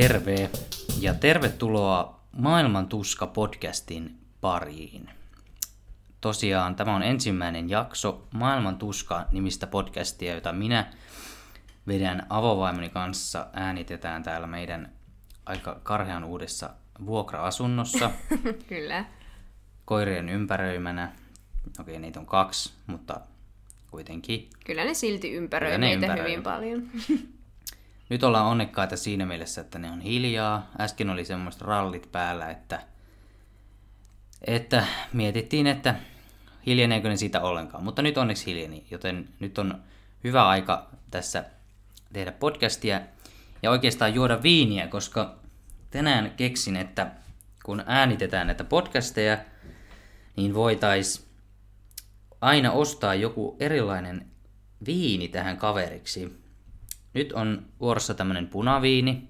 Terve ja tervetuloa Maailman tuska podcastin pariin. Tosiaan tämä on ensimmäinen jakso Maailman tuska nimistä podcastia, jota minä vedän avovaimoni kanssa äänitetään täällä meidän aika karhean uudessa vuokra-asunnossa. Kyllä. Koirien ympäröimänä. Okei, niitä on kaksi, mutta kuitenkin. Kyllä ne silti ympäröi Kyllä ne meitä ympäröi. hyvin paljon. Nyt ollaan onnekkaita siinä mielessä, että ne on hiljaa. Äsken oli semmoiset rallit päällä, että, että mietittiin, että hiljeneekö ne siitä ollenkaan. Mutta nyt onneksi hiljeni, joten nyt on hyvä aika tässä tehdä podcastia ja oikeastaan juoda viiniä, koska tänään keksin, että kun äänitetään näitä podcasteja, niin voitais aina ostaa joku erilainen viini tähän kaveriksi. Nyt on vuorossa tämmönen punaviini.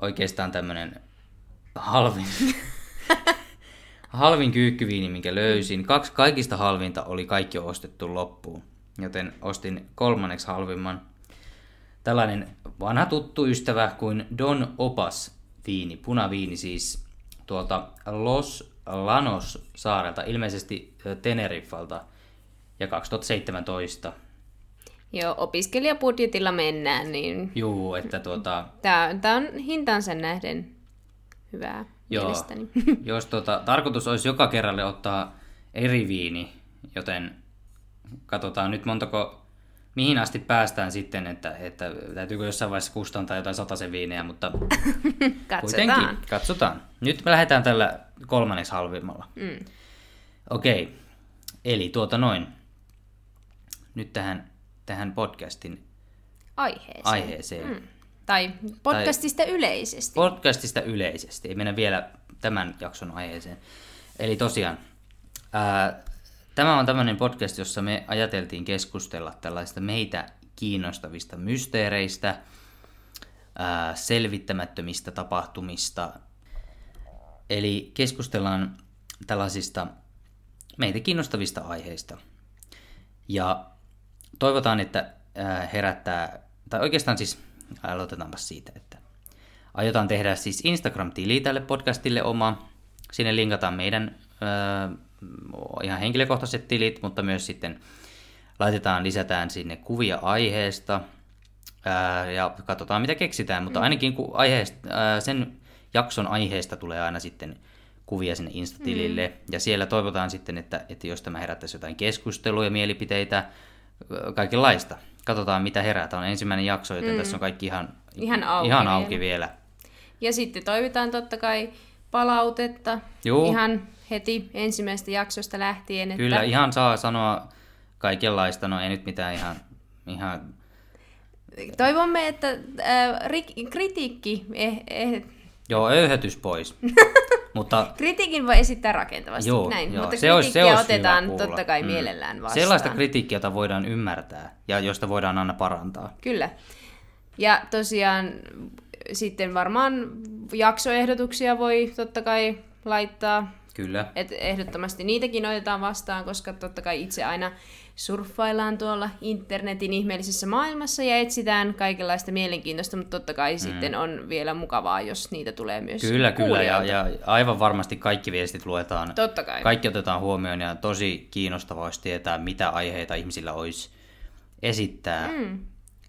Oikeastaan tämmönen halvin, halvin kyykkyviini, minkä löysin. Kaksi kaikista halvinta oli kaikki jo ostettu loppuun. Joten ostin kolmanneksi halvimman. Tällainen vanha tuttu ystävä kuin Don Opas viini, punaviini siis tuolta Los Lanos saarelta, ilmeisesti Teneriffalta ja 2017. Joo, opiskelijabudjetilla mennään, niin Juu, että tuota, tää, tää on hintansa nähden hyvää Joo. mielestäni. Jos tota, tarkoitus olisi joka kerralle ottaa eri viini, joten katsotaan nyt montako, mihin asti päästään sitten, että, että täytyykö jossain vaiheessa kustantaa jotain sataisen viinejä, mutta Katsotaan. kuitenkin katsotaan. Nyt me lähdetään tällä kolmanneksi halvimmalla. Mm. Okei, eli tuota noin. Nyt tähän, tähän podcastin Aiheeseen. aiheeseen. Mm. Tai podcastista yleisesti. podcastista yleisesti, ei mennä vielä tämän jakson aiheeseen. Eli tosiaan, ää, tämä on tämmöinen podcast, jossa me ajateltiin keskustella tällaista meitä kiinnostavista mysteereistä, ää, selvittämättömistä tapahtumista. Eli keskustellaan tällaisista meitä kiinnostavista aiheista. Ja toivotaan, että ää, herättää, tai oikeastaan siis aloitetaanpa siitä, että aiotaan tehdä siis Instagram-tili tälle podcastille oma. Sinne linkataan meidän ää, ihan henkilökohtaiset tilit, mutta myös sitten laitetaan, lisätään sinne kuvia aiheesta ää, ja katsotaan mitä keksitään, mutta ainakin ku aiheesta, ää, sen jakson aiheesta tulee aina sitten kuvia sinne Insta-tilille mm. ja siellä toivotaan sitten, että, että jos tämä herättäisi jotain keskusteluja, mielipiteitä, ää, kaikenlaista. Katsotaan mitä herää. Tämä on ensimmäinen jakso, joten mm. tässä on kaikki ihan, Ihan auki ihan vielä. auki vielä. Ja sitten toivotaan totta kai palautetta Juu. ihan heti ensimmäisestä jaksosta lähtien. Että Kyllä, ihan saa sanoa kaikenlaista, no ei nyt mitään ihan, ihan Toivomme, että äh, ri- kritiikki, eh, eh, joo, öyhötys pois. Mutta kritiikin voi esittää rakentavasti, Joo, näin, joo, mutta se olisi- se olisi otetaan totta kai Mm. mielellään vastaan. sellaista kritiikkiä, jota voidaan ymmärtää ja josta voidaan aina parantaa. Kyllä. Ja tosiaan sitten varmaan jaksoehdotuksia voi totta kai laittaa. Kyllä. Et ehdottomasti niitäkin otetaan vastaan, koska totta kai itse aina surffaillaan tuolla internetin ihmeellisessä maailmassa ja etsitään kaikenlaista mielenkiintoista, mutta totta kai mm. sitten on vielä mukavaa, jos niitä tulee myös Kyllä, kyllä. Ja, ja aivan varmasti kaikki viestit luetaan. Totta kai. Kaikki otetaan huomioon ja tosi kiinnostavaa olisi tietää, mitä aiheita ihmisillä olisi esittää. Mm.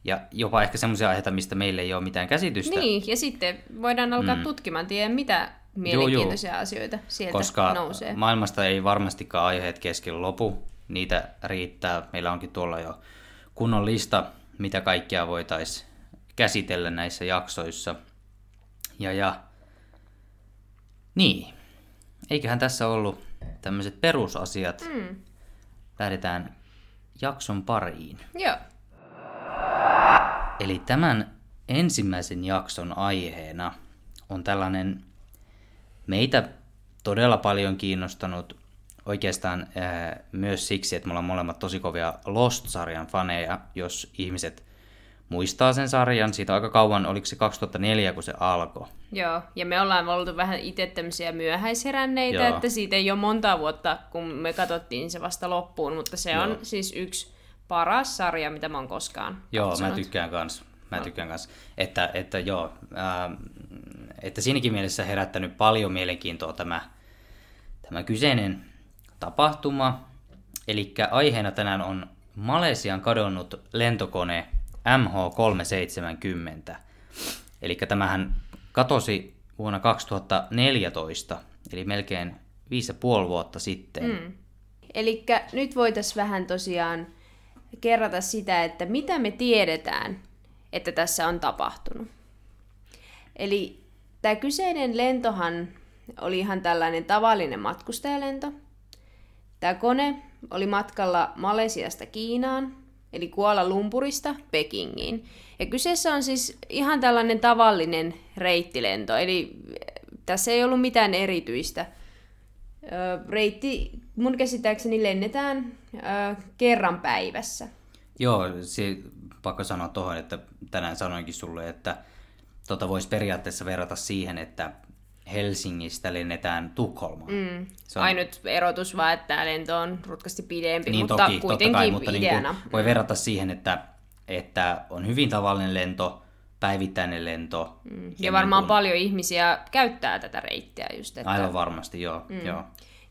Ja jopa ehkä semmoisia aiheita, mistä meillä ei ole mitään käsitystä. Niin, ja sitten voidaan alkaa mm. tutkimaan, tiedä mitä mielenkiintoisia asioita sieltä koska nousee. maailmasta ei varmastikaan aiheet kesken lopu. Niitä riittää. Meillä onkin tuolla jo kunnon lista, mitä kaikkea voitaisiin käsitellä näissä jaksoissa. Ja, ja niin, eiköhän tässä ollut tämmöiset perusasiat. Mm. Lähdetään jakson pariin. Joo. Eli tämän ensimmäisen jakson aiheena on tällainen meitä todella paljon kiinnostanut oikeastaan ää, myös siksi, että me ollaan molemmat tosi kovia Lost-sarjan faneja, jos ihmiset muistaa sen sarjan. Siitä aika kauan, oliko se 2004, kun se alkoi. Joo, ja me ollaan oltu vähän itse tämmöisiä myöhäisheränneitä, Joo. että siitä ei ole monta vuotta, kun me katsottiin se vasta loppuun, mutta se Joo. on siis yksi paras sarja, mitä mä oon koskaan Joo, katsonut. mä tykkään kans. mä tykkään kanssa. Että, että joo, ää, että siinäkin mielessä herättänyt paljon mielenkiintoa tämä, tämä kyseinen tapahtuma. Eli aiheena tänään on Malesian kadonnut lentokone MH370. Eli tämähän katosi vuonna 2014, eli melkein viisi ja puoli vuotta sitten. Mm. Eli nyt voitaisiin vähän tosiaan kerrata sitä, että mitä me tiedetään, että tässä on tapahtunut. Eli tämä kyseinen lentohan oli ihan tällainen tavallinen matkustajalento. Tämä kone oli matkalla Malesiasta Kiinaan, eli Kuala Lumpurista Pekingiin. Ja kyseessä on siis ihan tällainen tavallinen reittilento, eli tässä ei ollut mitään erityistä. Reitti mun käsittääkseni lennetään kerran päivässä. Joo, se, pakko sanoa tuohon, että tänään sanoinkin sulle, että tota voisi periaatteessa verrata siihen, että Helsingistä lennetään Tukholmaan. Mm. Se on... Ainut erotus vaan, että tämä lento on rutkasti pidempi, niin, mutta toki, kuitenkin kai, mutta ideana. Niin voi verrata siihen, että, että on hyvin tavallinen lento, päivittäinen lento. Mm. Ja, ja varmaan niin kuin... paljon ihmisiä käyttää tätä reittiä just. Että... Aivan varmasti, joo. Mm. joo.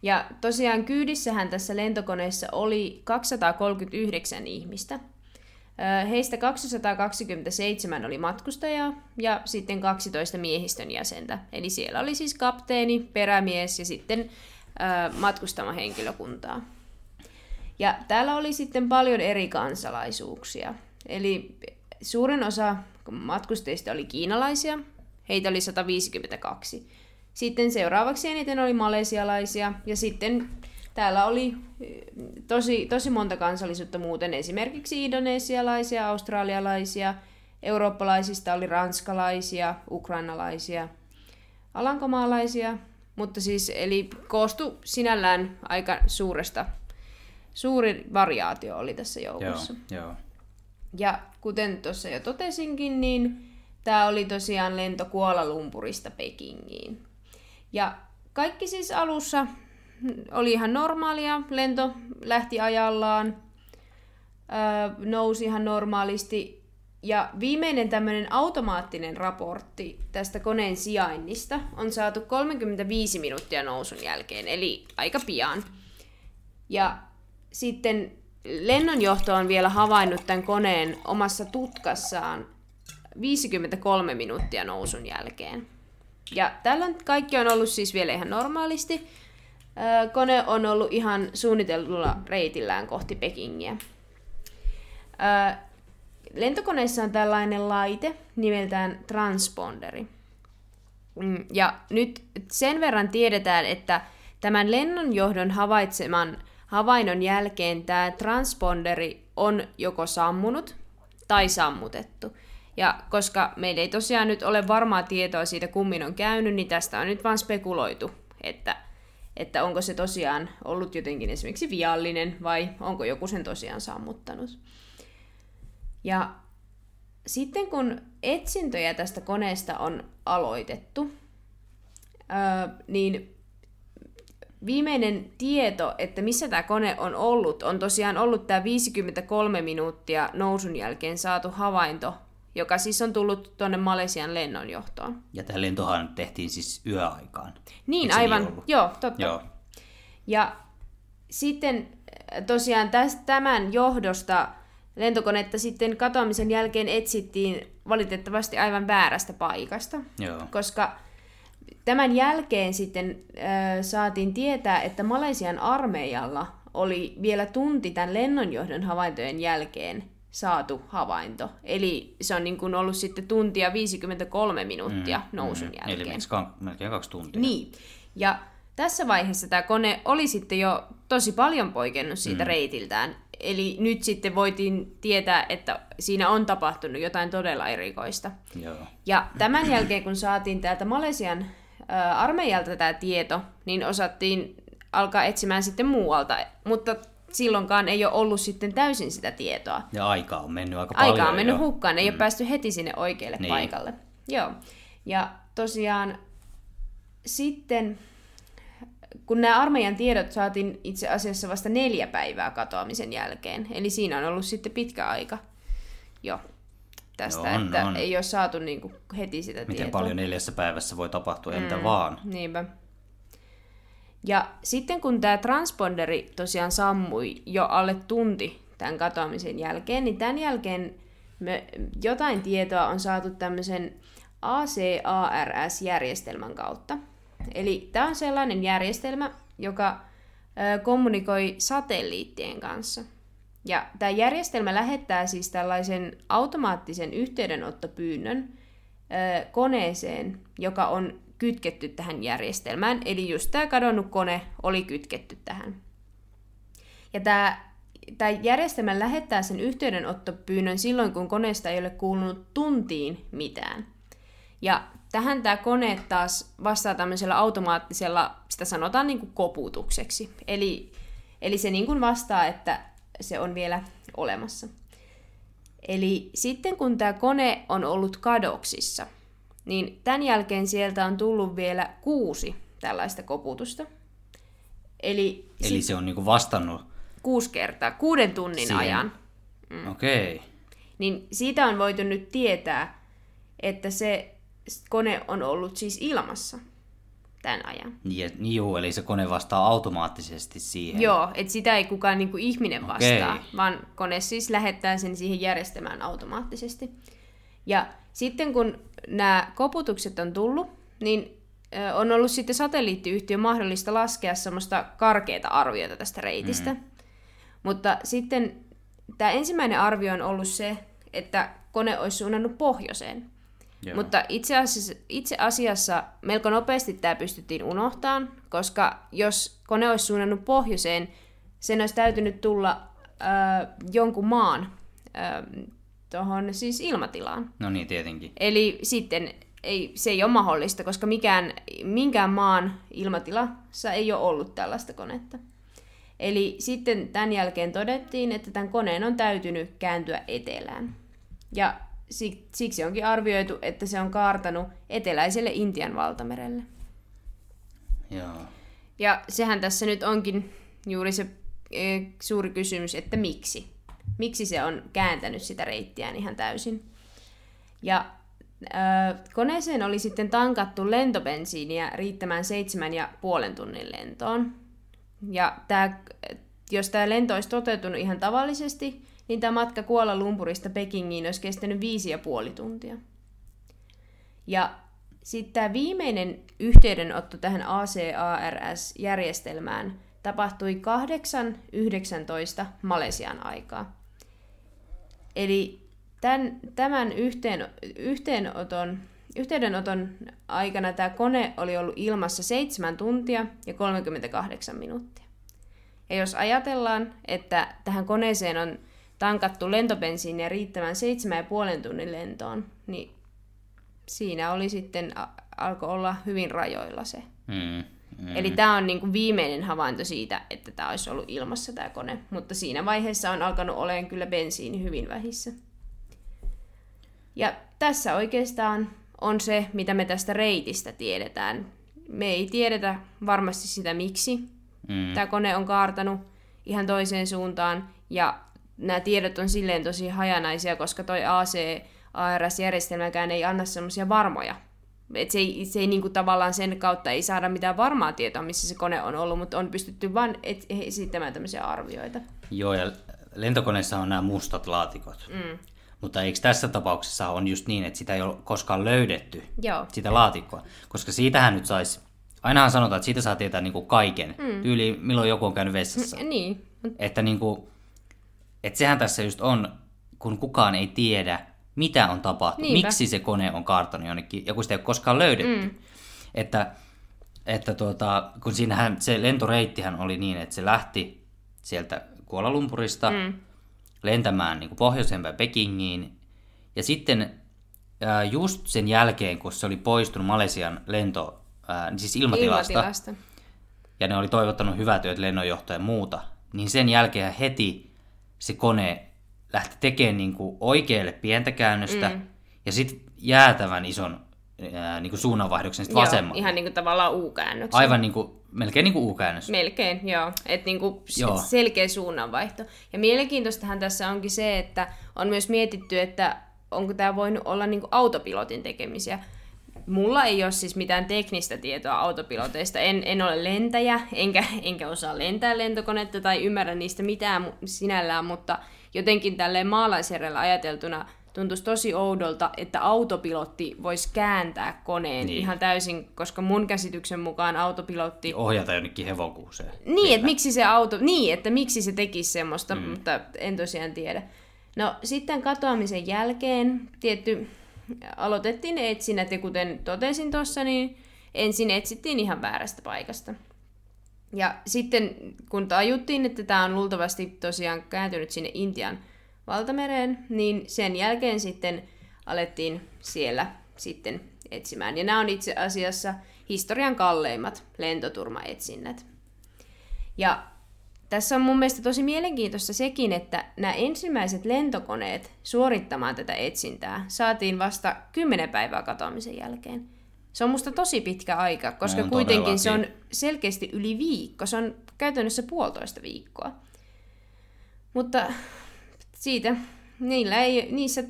Ja tosiaan kyydissähän tässä lentokoneessa oli 239 ihmistä. Heistä 227 oli matkustajaa ja sitten 12 miehistön jäsentä. Eli siellä oli siis kapteeni, perämies ja sitten matkustama henkilökuntaa. Ja täällä oli sitten paljon eri kansalaisuuksia. Eli suurin osa matkustajista oli kiinalaisia, heitä oli 152. Sitten seuraavaksi eniten oli malesialaisia ja sitten täällä oli eh, tosi, tosi monta kansallisuutta muuten, esimerkiksi indonesialaisia, australialaisia, eurooppalaisista oli ranskalaisia, ukrainalaisia, alankomaalaisia, mutta siis eli koostu sinällään aika suuresta, suuri variaatio oli tässä joukossa. Joo, joo. Ja kuten tuossa jo totesinkin, niin tämä oli tosiaan lento Kuala Lumpurista Pekingiin. Ja kaikki siis alussa oli ihan normaalia, lento lähti ajallaan, nousi ihan normaalisti. Ja viimeinen tämmöinen automaattinen raportti tästä koneen sijainnista on saatu 35 minuuttia nousun jälkeen, eli aika pian. Ja sitten lennonjohto on vielä havainnut tämän koneen omassa tutkassaan 53 minuuttia nousun jälkeen. Ja tällä kaikki on ollut siis vielä ihan normaalisti. Kone on ollut ihan suunnitellulla reitillään kohti Pekingiä. Lentokoneessa on tällainen laite nimeltään transponderi. Mm, ja nyt sen verran tiedetään, että tämän lennonjohdon havaitseman havainnon jälkeen tämä transponderi on joko sammunut tai sammutettu. Ja koska meillä ei tosiaan nyt ole varmaa tietoa siitä, kummin on käynyt, niin tästä on nyt vaan spekuloitu, että, että onko se tosiaan ollut jotenkin esimerkiksi viallinen vai onko joku sen tosiaan sammuttanut. Ja sitten kun etsintöjä tästä koneesta on aloitettu, niin viimeinen tieto, että missä tämä kone on ollut, on tosiaan ollut tämä 53 minuuttia nousun jälkeen saatu havainto joka siis on tullut tuonne Malesian lennonjohtoon. Ja tämä lentohan tehtiin siis yöaikaan. Niin, aivan. Niin Joo, totta. Joo. Ja sitten äh, tosiaan tästä, tämän johdosta lentokonetta sitten katoamisen jälkeen etsittiin valitettavasti aivan väärästä paikasta. Joo. Koska tämän jälkeen sitten äh, saatiin tietää, että Malesian armeijalla oli vielä tunti tämän lennonjohdon havaintojen jälkeen saatu havainto. Eli se on niin kuin ollut sitten tuntia 53 minuuttia mm, nousun mm, jälkeen. Eli melkein kaksi tuntia. Niin. Ja tässä vaiheessa tämä kone oli sitten jo tosi paljon poikennut siitä mm. reitiltään. Eli nyt sitten voitiin tietää, että siinä on tapahtunut jotain todella erikoista. Joo. Ja tämän jälkeen, kun saatiin täältä Malesian armeijalta tämä tieto, niin osattiin alkaa etsimään sitten muualta. Mutta silloinkaan ei ole ollut sitten täysin sitä tietoa. Ja aika on mennyt aika paljon. Aika on mennyt jo. hukkaan, ei mm. ole päästy heti sinne oikealle niin. paikalle. Joo. Ja tosiaan sitten, kun nämä armeijan tiedot saatiin itse asiassa vasta neljä päivää katoamisen jälkeen, eli siinä on ollut sitten pitkä aika jo tästä, On, että on. ei ole saatu niin kuin heti sitä Miten tietoa. paljon neljässä päivässä voi tapahtua, entä vaan. Niinpä. Ja sitten kun tämä transponderi tosiaan sammui jo alle tunti tämän katoamisen jälkeen, niin tämän jälkeen me jotain tietoa on saatu tämmöisen ACARS-järjestelmän kautta. Eli tämä on sellainen järjestelmä, joka kommunikoi satelliittien kanssa. Ja tämä järjestelmä lähettää siis tällaisen automaattisen yhteydenottopyynnön koneeseen, joka on kytketty tähän järjestelmään. Eli just tämä kadonnut kone oli kytketty tähän. Ja tämä, tämä järjestelmä lähettää sen yhteydenottopyynnön silloin, kun koneesta ei ole kuulunut tuntiin mitään. Ja tähän tämä kone taas vastaa tämmöisellä automaattisella, sitä sanotaan niin kuin koputukseksi. Eli, eli se niin kuin vastaa, että se on vielä olemassa. Eli sitten kun tämä kone on ollut kadoksissa, niin tämän jälkeen sieltä on tullut vielä kuusi tällaista koputusta. Eli, Eli se on niinku vastannut. kuusi kertaa, kuuden tunnin Siihen. ajan. Mm. Okei. Okay. Niin siitä on voitu nyt tietää, että se kone on ollut siis ilmassa tämän ajan. Niin, niin juu, eli se kone vastaa automaattisesti siihen. Joo, että sitä ei kukaan niin kuin ihminen vastaa, Okei. vaan kone siis lähettää sen siihen järjestelmään automaattisesti. Ja sitten kun nämä koputukset on tullut, niin on ollut sitten satelliittiyhtiön mahdollista laskea semmoista karkeata arviota tästä reitistä. Mm. Mutta sitten tämä ensimmäinen arvio on ollut se, että kone olisi suunnannut pohjoiseen. Joo. Mutta itse asiassa, itse asiassa melko nopeasti tämä pystyttiin unohtamaan, koska jos kone olisi suunnannut pohjoiseen, sen olisi täytynyt tulla äh, jonkun maan äh, tuohon siis ilmatilaan. No niin, tietenkin. Eli sitten ei, se ei ole mahdollista, koska mikään, minkään maan ilmatilassa ei ole ollut tällaista konetta. Eli sitten tämän jälkeen todettiin, että tämän koneen on täytynyt kääntyä etelään. Ja si- siksi onkin arvioitu, että se on kaartanut eteläiselle Intian valtamerelle. Joo. Ja sehän tässä nyt onkin juuri se e, suuri kysymys, että miksi? Miksi se on kääntänyt sitä reittiään ihan täysin? Ja ö, koneeseen oli sitten tankattu lentobensiiniä riittämään seitsemän ja puolen tunnin lentoon. Ja tää, jos tämä lento olisi toteutunut ihan tavallisesti, niin tämä matka Kuola Lumpurista Pekingiin olisi kestänyt viisi ja puoli tuntia. Ja sitten tämä viimeinen yhteydenotto tähän ACARS-järjestelmään tapahtui 8.19 Malesian aikaa. Eli tämän, tämän yhteen, yhteenoton, yhteydenoton aikana tämä kone oli ollut ilmassa 7 tuntia ja 38 minuuttia. Ja jos ajatellaan, että tähän koneeseen on tankattu lentobensiiniä riittävän 7,5 tunnin lentoon, niin siinä oli sitten, alkoi olla hyvin rajoilla se. Mm. Mm. Eli tämä on niinku viimeinen havainto siitä, että tämä olisi ollut ilmassa tämä kone, mutta siinä vaiheessa on alkanut olemaan kyllä bensiini hyvin vähissä. Ja tässä oikeastaan on se, mitä me tästä reitistä tiedetään. Me ei tiedetä varmasti sitä, miksi Mm. tämä kone on kaartanut ihan toiseen suuntaan, ja nämä tiedot on silleen tosi hajanaisia, koska toi AC-ARS-järjestelmäkään ei anna semmoisia varmoja. Et se ei, se ei niinku tavallaan sen kautta ei saada mitään varmaa tietoa, missä se kone on ollut, mutta on pystytty vain esittämään tämmöisiä arvioita. Joo, ja lentokoneessa on nämä mustat laatikot. Mm. Mutta eikö tässä tapauksessa on just niin, että sitä ei ole koskaan löydetty, Joo. sitä laatikkoa? Koska siitähän nyt saisi, ainahan sanotaan, että siitä saa tietää niin kuin kaiken. Mm. Tyyli, milloin joku on käynyt vessassa. Niin, Että niin kuin, että sehän tässä just on, kun kukaan ei tiedä, mitä on tapahtunut, Niinpä. miksi se kone on kartannut jonnekin, ja kun sitä ei ole koskaan löydetty. Mm. Että, että tuota, kun siinähän se lentoreittihän oli niin, että se lähti sieltä Kuala Lumpurista mm. lentämään niin kuin pohjoiseen päin Pekingiin, ja sitten ää, just sen jälkeen, kun se oli poistunut Malesian lento, ää, siis ilmatilasta, ilmatilasta. ja ne oli toivottanut hyvää työt lennonjohtoa ja muuta, niin sen jälkeen heti se kone lähti tekemään niin kuin oikealle pientä käännöstä mm. ja sitten jäätävän ison ää, niin kuin suunnanvaihdoksen sit Joo, vasemmalle. ihan niinku tavallaan U-käännöksen. Aivan niin kuin, melkein niin kuin U-käännös. Melkein, joo. Että niinku s- Joo. selkeä suunnanvaihto. Ja mielenkiintoistahan tässä onkin se, että on myös mietitty, että onko tämä voinut olla niin kuin autopilotin tekemisiä. Mulla ei ole siis mitään teknistä tietoa autopiloteista. En, en ole lentäjä, enkä, enkä osaa lentää lentokonetta tai ymmärrä niistä mitään sinällään, mutta jotenkin tälleen maalaisjärjellä ajateltuna tuntuisi tosi oudolta, että autopilotti voisi kääntää koneen niin. ihan täysin, koska mun käsityksen mukaan autopilotti... Ohjata jonnekin hevokuuseen. Niin, että miksi se auto... Niin, että miksi se tekisi semmoista, mm. mutta en tosiaan tiedä. No sitten katoamisen jälkeen tietty aloitettiin etsinnät ja kuten totesin tuossa, niin ensin etsittiin ihan väärästä paikasta. Ja sitten kun tajuttiin, että tämä on luultavasti tosiaan kääntynyt sinne Intian valtamereen, niin sen jälkeen sitten alettiin siellä sitten etsimään. Ja nämä on itse asiassa historian kalleimmat lentoturmaetsinnät. Ja tässä on mun mielestä tosi mielenkiintoista sekin, että nämä ensimmäiset lentokoneet suorittamaan tätä etsintää saatiin vasta 10 päivää katoamisen jälkeen. Se on musta tosi pitkä aika, koska no, kuitenkin todellakin. se on selkeästi yli viikko. Se on käytännössä puolitoista viikkoa. Mutta siitä niillä ei, niissä,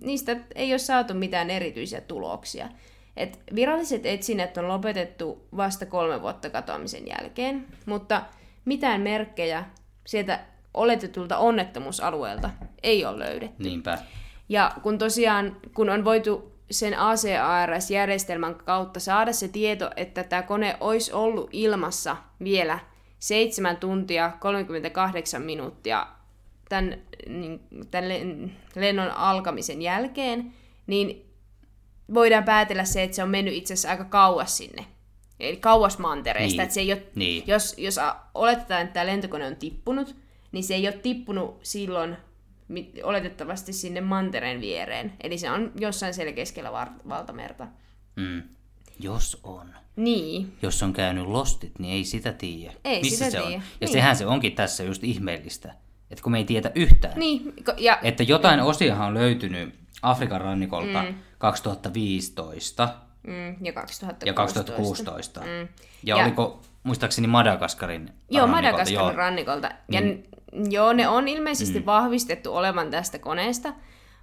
niistä ei ole saatu mitään erityisiä tuloksia. Et viralliset etsinnät on lopetettu vasta kolme vuotta katoamisen jälkeen, mutta mitään merkkejä sieltä oletetulta onnettomuusalueelta ei ole löydetty. Niinpä. Ja kun tosiaan, kun on voitu sen ACARS-järjestelmän kautta saada se tieto, että tämä kone olisi ollut ilmassa vielä 7 tuntia 38 minuuttia tämän, niin, tämän lennon alkamisen jälkeen, niin voidaan päätellä se, että se on mennyt itse asiassa aika kauas sinne. Eli kauas mantereesta. Niin. Että se ei ole, niin. jos, jos oletetaan, että tämä lentokone on tippunut, niin se ei ole tippunut silloin oletettavasti sinne mantereen viereen. Eli se on jossain siellä keskellä var- valtamerta. Mm. Jos on. Niin. Jos on käynyt lostit, niin ei sitä tiedä. Ei Missä sitä se tiedä. on? Ja niin. sehän se onkin tässä just ihmeellistä. Että kun me ei tiedä yhtään. Niin. Ja... Että jotain osiahan on löytynyt Afrikan rannikolta mm. 2015. Mm, ja 2016. Ja 2016. Mm. Ja, ja oliko muistaakseni Madagaskarin Joo, Madagaskarin joo. rannikolta. Ja niin. Joo, ne on ilmeisesti mm. vahvistettu olevan tästä koneesta,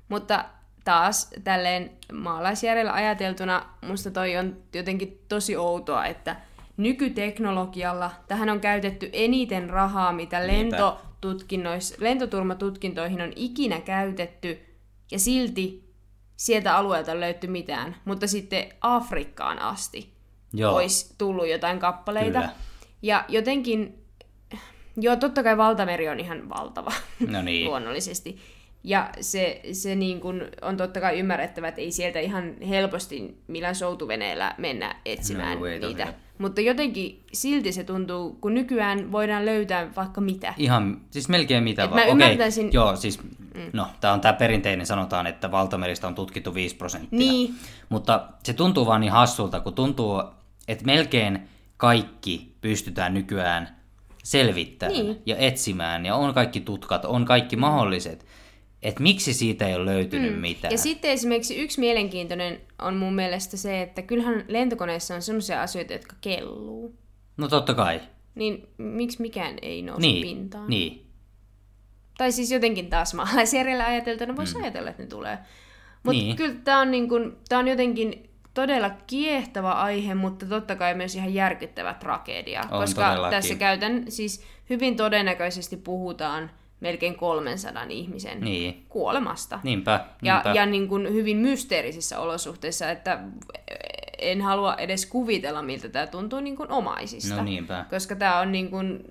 mutta taas tälleen maalaisjärjellä ajateltuna musta toi on jotenkin tosi outoa, että nykyteknologialla tähän on käytetty eniten rahaa, mitä lentoturmatutkintoihin on ikinä käytetty, ja silti sieltä alueelta löytty mitään, mutta sitten Afrikkaan asti Joo. olisi tullut jotain kappaleita. Kyllä. Ja jotenkin, joo totta kai valtameri on ihan valtava no niin. luonnollisesti. Ja se, se niin kun on totta kai ymmärrettävä, että ei sieltä ihan helposti millään soutuveneellä mennä etsimään no, niitä. Tosiaan. Mutta jotenkin silti se tuntuu, kun nykyään voidaan löytää vaikka mitä. Ihan, siis melkein mitä Et vaan. Mä ymmärtäisin... Okay, joo, siis, mm. no, tämä on tämä perinteinen, sanotaan, että valtameristä on tutkittu 5 prosenttia. Niin. Mutta se tuntuu vaan niin hassulta, kun tuntuu, että melkein kaikki pystytään nykyään selvittämään niin. ja etsimään, ja on kaikki tutkat, on kaikki mahdolliset että miksi siitä ei ole löytynyt mm. mitään. Ja sitten esimerkiksi yksi mielenkiintoinen on mun mielestä se, että kyllähän lentokoneessa on sellaisia asioita, jotka kelluu. No totta kai. Niin miksi mikään ei nouse niin. pintaan? Niin. Tai siis jotenkin taas maalaisjärjellä ajateltuna voisi mm. ajatella, että ne tulee. Mutta niin. kyllä tämä on, niin kun, tää on jotenkin todella kiehtova aihe, mutta totta kai myös ihan järkyttävä tragedia. On koska todellakin. tässä käytän, siis hyvin todennäköisesti puhutaan melkein 300 ihmisen niin. kuolemasta. Niinpä, niinpä. Ja, ja niin kuin hyvin mysteerisissä olosuhteissa, että en halua edes kuvitella, miltä tämä tuntuu niin kuin omaisista. No niinpä. Koska tämä on niin kuin,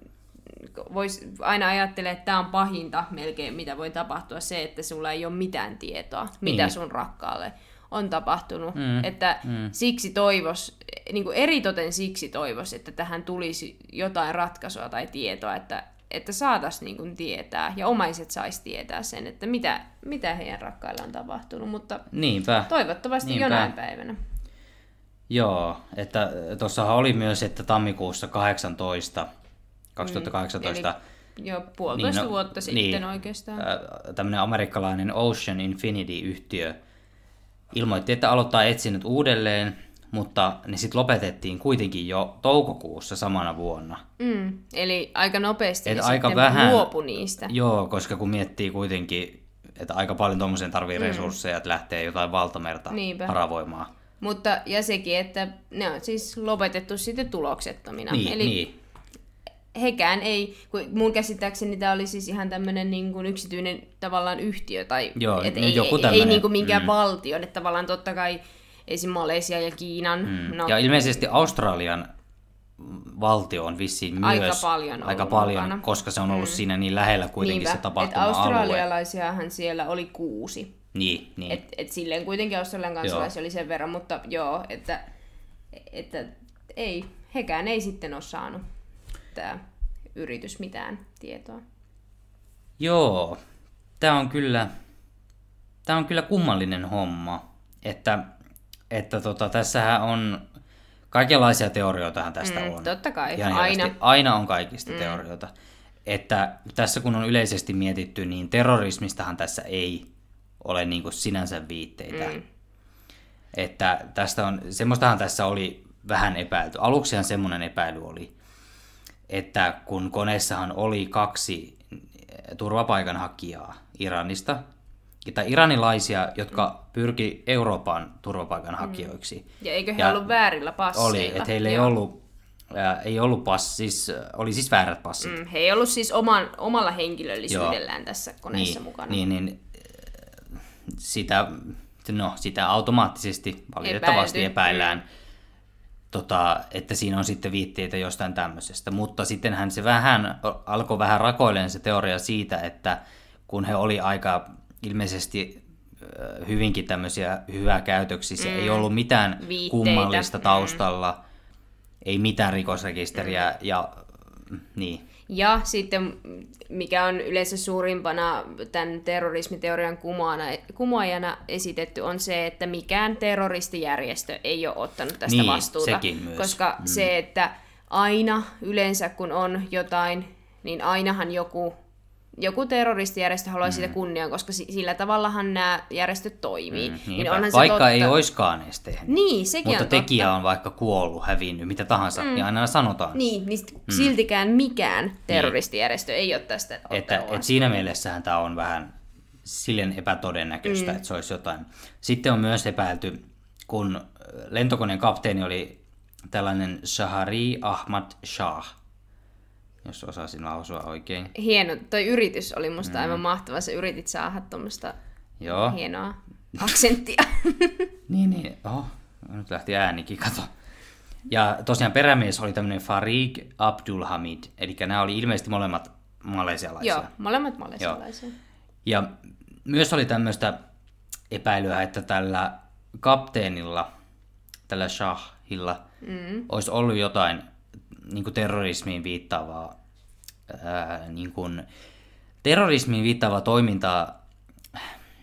vois aina ajattelee, että tämä on pahinta melkein, mitä voi tapahtua, se, että sulla ei ole mitään tietoa, niin. mitä sun rakkaalle on tapahtunut. Mm. Että mm. siksi toivos, niin kuin eritoten siksi toivos, että tähän tulisi jotain ratkaisua tai tietoa, että että saataisiin niin kuin tietää ja omaiset saisi tietää sen, että mitä, mitä heidän rakkailla on tapahtunut, mutta Niinpä. toivottavasti Niinpä. jonain päivänä. Joo, että tuossahan oli myös, että tammikuussa 18, 2018, mm, Joo, puolitoista niin, no, vuotta sitten niin, oikeastaan. Tämmöinen amerikkalainen Ocean Infinity-yhtiö ilmoitti, että aloittaa etsinnät uudelleen mutta ne sitten lopetettiin kuitenkin jo toukokuussa samana vuonna. Mm, eli aika nopeasti Et aika vähän, luopu niistä. Joo, koska kun miettii kuitenkin että aika paljon tuommoisen tarvii mm. resursseja, että lähtee jotain valtamerta Niinpä. haravoimaan. Mutta ja sekin, että ne on siis lopetettu sitten tuloksettomina. Niin, Eli niin. Hekään ei, kun mun käsittääkseni tämä oli siis ihan tämmöinen niin kuin yksityinen tavallaan yhtiö, tai Joo, et no ei, joku ei, ei niin kuin minkään mm. valtion, että tavallaan totta kai esim. Malesia ja Kiinan, mm. no Ja ilmeisesti Australian valtio on vissiin myös Aika paljon aika paljon mukana. koska se on ollut mm. siinä niin lähellä kuitenkin niinpä, se että tapahtuma-alue. australialaisiahan siellä oli kuusi. Niin, niin. Et, et silleen kuitenkin Australian kansalaisia oli sen verran, mutta joo, että, että ei, hekään ei sitten ole saanut tämä yritys mitään tietoa. Joo, tämä on kyllä, tää on kyllä kummallinen homma, että, että tota, tässähän on kaikenlaisia teorioitahan tästä Mm, on. totta kai, Ihan aina. Aina on kaikista mm. teorioita. Että tässä kun on yleisesti mietitty, niin terrorismistahan tässä ei ole niin kuin sinänsä viitteitä. Mm. Että tästä on, semmoistahan tässä oli vähän epäilty. Aluksihan semmoinen epäily oli, että kun koneessahan oli kaksi turvapaikanhakijaa Iranista, tai iranilaisia, jotka pyrki Euroopan turvapaikanhakijoiksi. Ja eikö he Ja ollut väärillä passeilla? Oli, että heillä ei Joo. ollut, ää, ei ollut pass, siis ää, oli siis väärät passit. Mm, he ei ollut siis oman, omalla henkilöllisyydellään tässä koneessa niin, mukana. Niin, niin äh, sitä, no, sitä automaattisesti valitettavasti Epäilty, epäillään, tota, että siinä on sitten viitteitä jostain tämmöisestä. Mutta sittenhän se vähän, alkoi vähän rakoilemaan se teoria siitä, että kun he oli aika ilmeisesti hyvinkin tämmöisiä hyvää käytöksissä, mm. ei ollut mitään Viitteitä. kummallista Mm. taustalla, ei mitään rikosrekisteriä ja mm, niin. Ja sitten, mikä on yleensä suurimpana tämän terrorismiteorian kumoana, kumoajana esitetty, on se, että mikään terroristijärjestö ei ole ottanut tästä Niin, vastuuta. sekin myös. Koska mm. se, että aina yleensä kun on jotain, niin ainahan joku, joku terroristijärjestö haluaa mm. sitä kunnian, koska si- sillä tavallahan nämä järjestöt toimii. Mm, niin onhan se Vaikka totta. ei oiskaan edes tehnyt. Niin, sekin Mutta on tekijä totta. on vaikka kuollut, hävinnyt, mitä tahansa, mm. niin aina sanotaan. Niin, niin sit siltikään mikään terroristijärjestö ei ole tästä että, että siinä mielessähän tämä on vähän silleen epätodennäköistä, mm. että se olisi jotain. Sitten on myös epäilty, kun lentokoneen kapteeni oli tällainen Shahari Ahmad Shah, jos osasin lausua oikein. hieno, toi yritys oli musta mm. aivan mahtava, sä yritit saada tuommoista Joo, hienoa aksenttia. niin, niin. Oho, nyt lähti äänikin, kato. Ja tosiaan perämies oli tämmöinen Farik Abdulhamid, eli nämä oli ilmeisesti molemmat malesialaisia. Joo, molemmat malesialaisia. Ja myös oli tämmöistä epäilyä, että tällä kapteenilla, tällä Shahilla, mm. olisi ollut jotain niin kuin terrorismiin viittaavaa, ää, niin kuin, terrorismiin viittaavaa toimintaa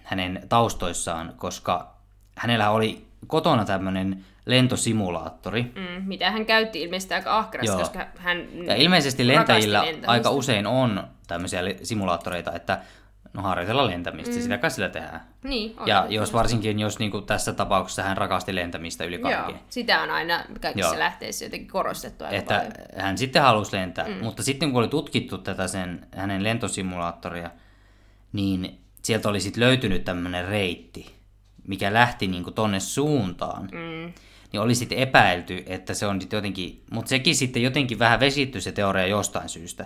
hänen taustoissaan, koska hänellä oli kotona tämmöinen lentosimulaattori, Mm, mitä hän käytti ilmeisesti aika ahkerasti, Joo. koska hän Ja ilmeisesti lentäjillä aika usein on tämmöisiä simulaattoreita, että no harjoitella lentämistä, mm. sitä kai sillä tehdään. Niin, on Ja jos varsinkin, jos niinku tässä tapauksessa hän rakasti lentämistä yli kaiken. Joo, sitä on aina kaikissa Joo. lähteissä jotenkin korostettu aika Että paljon. hän sitten halusi lentää, mm. mutta sitten kun oli tutkittu tätä sen, hänen lentosimulaattoria, niin sieltä oli sitten löytynyt tämmöinen reitti, mikä lähti niinku tonne suuntaan. Mm. Niin oli sitten epäilty, että se on sitten jotenkin, mutta sekin sitten jotenkin vähän vesitty se teoria jostain syystä.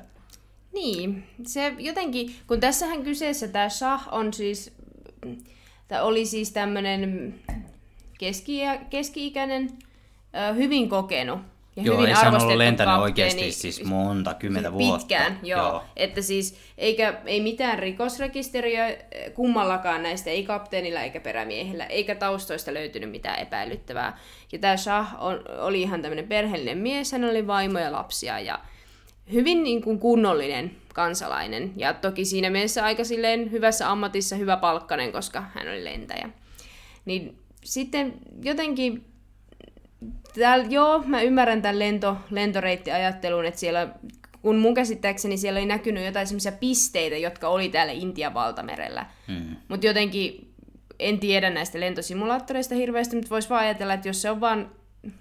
Niin, se jotenkin, kun tässähän kyseessä tämä Shah on siis, tämä oli siis tämmöinen keski, keski-ikäinen, hyvin kokenut ja Joo, hyvin ei hän ollut arvostettu lentänyt kapteeni. oikeasti siis monta kymmentä vuotta. Pitkään, joo. joo. Että siis eikä, ei mitään rikosrekisteriä eh, kummallakaan näistä, ei kapteenilla eikä perämiehellä, eikä taustoista löytynyt mitään epäilyttävää. Ja tämä Shah on, oli ihan tämmöinen perheellinen mies, hän oli vaimo ja lapsia ja hyvin niin kuin kunnollinen kansalainen. Ja toki siinä mielessä aika silleen hyvässä ammatissa hyvä palkkanen, koska hän oli lentäjä. Niin sitten jotenkin Täällä, joo, mä ymmärrän tämän lento, lentoreittiajattelun, että siellä, kun mun käsittääkseni siellä oli näkynyt jotain semmoisia pisteitä, jotka oli täällä Intian valtamerellä. Mm. Mutta jotenkin en tiedä näistä lentosimulaattoreista hirveästi, mutta voisi vaan ajatella, että jos se on vaan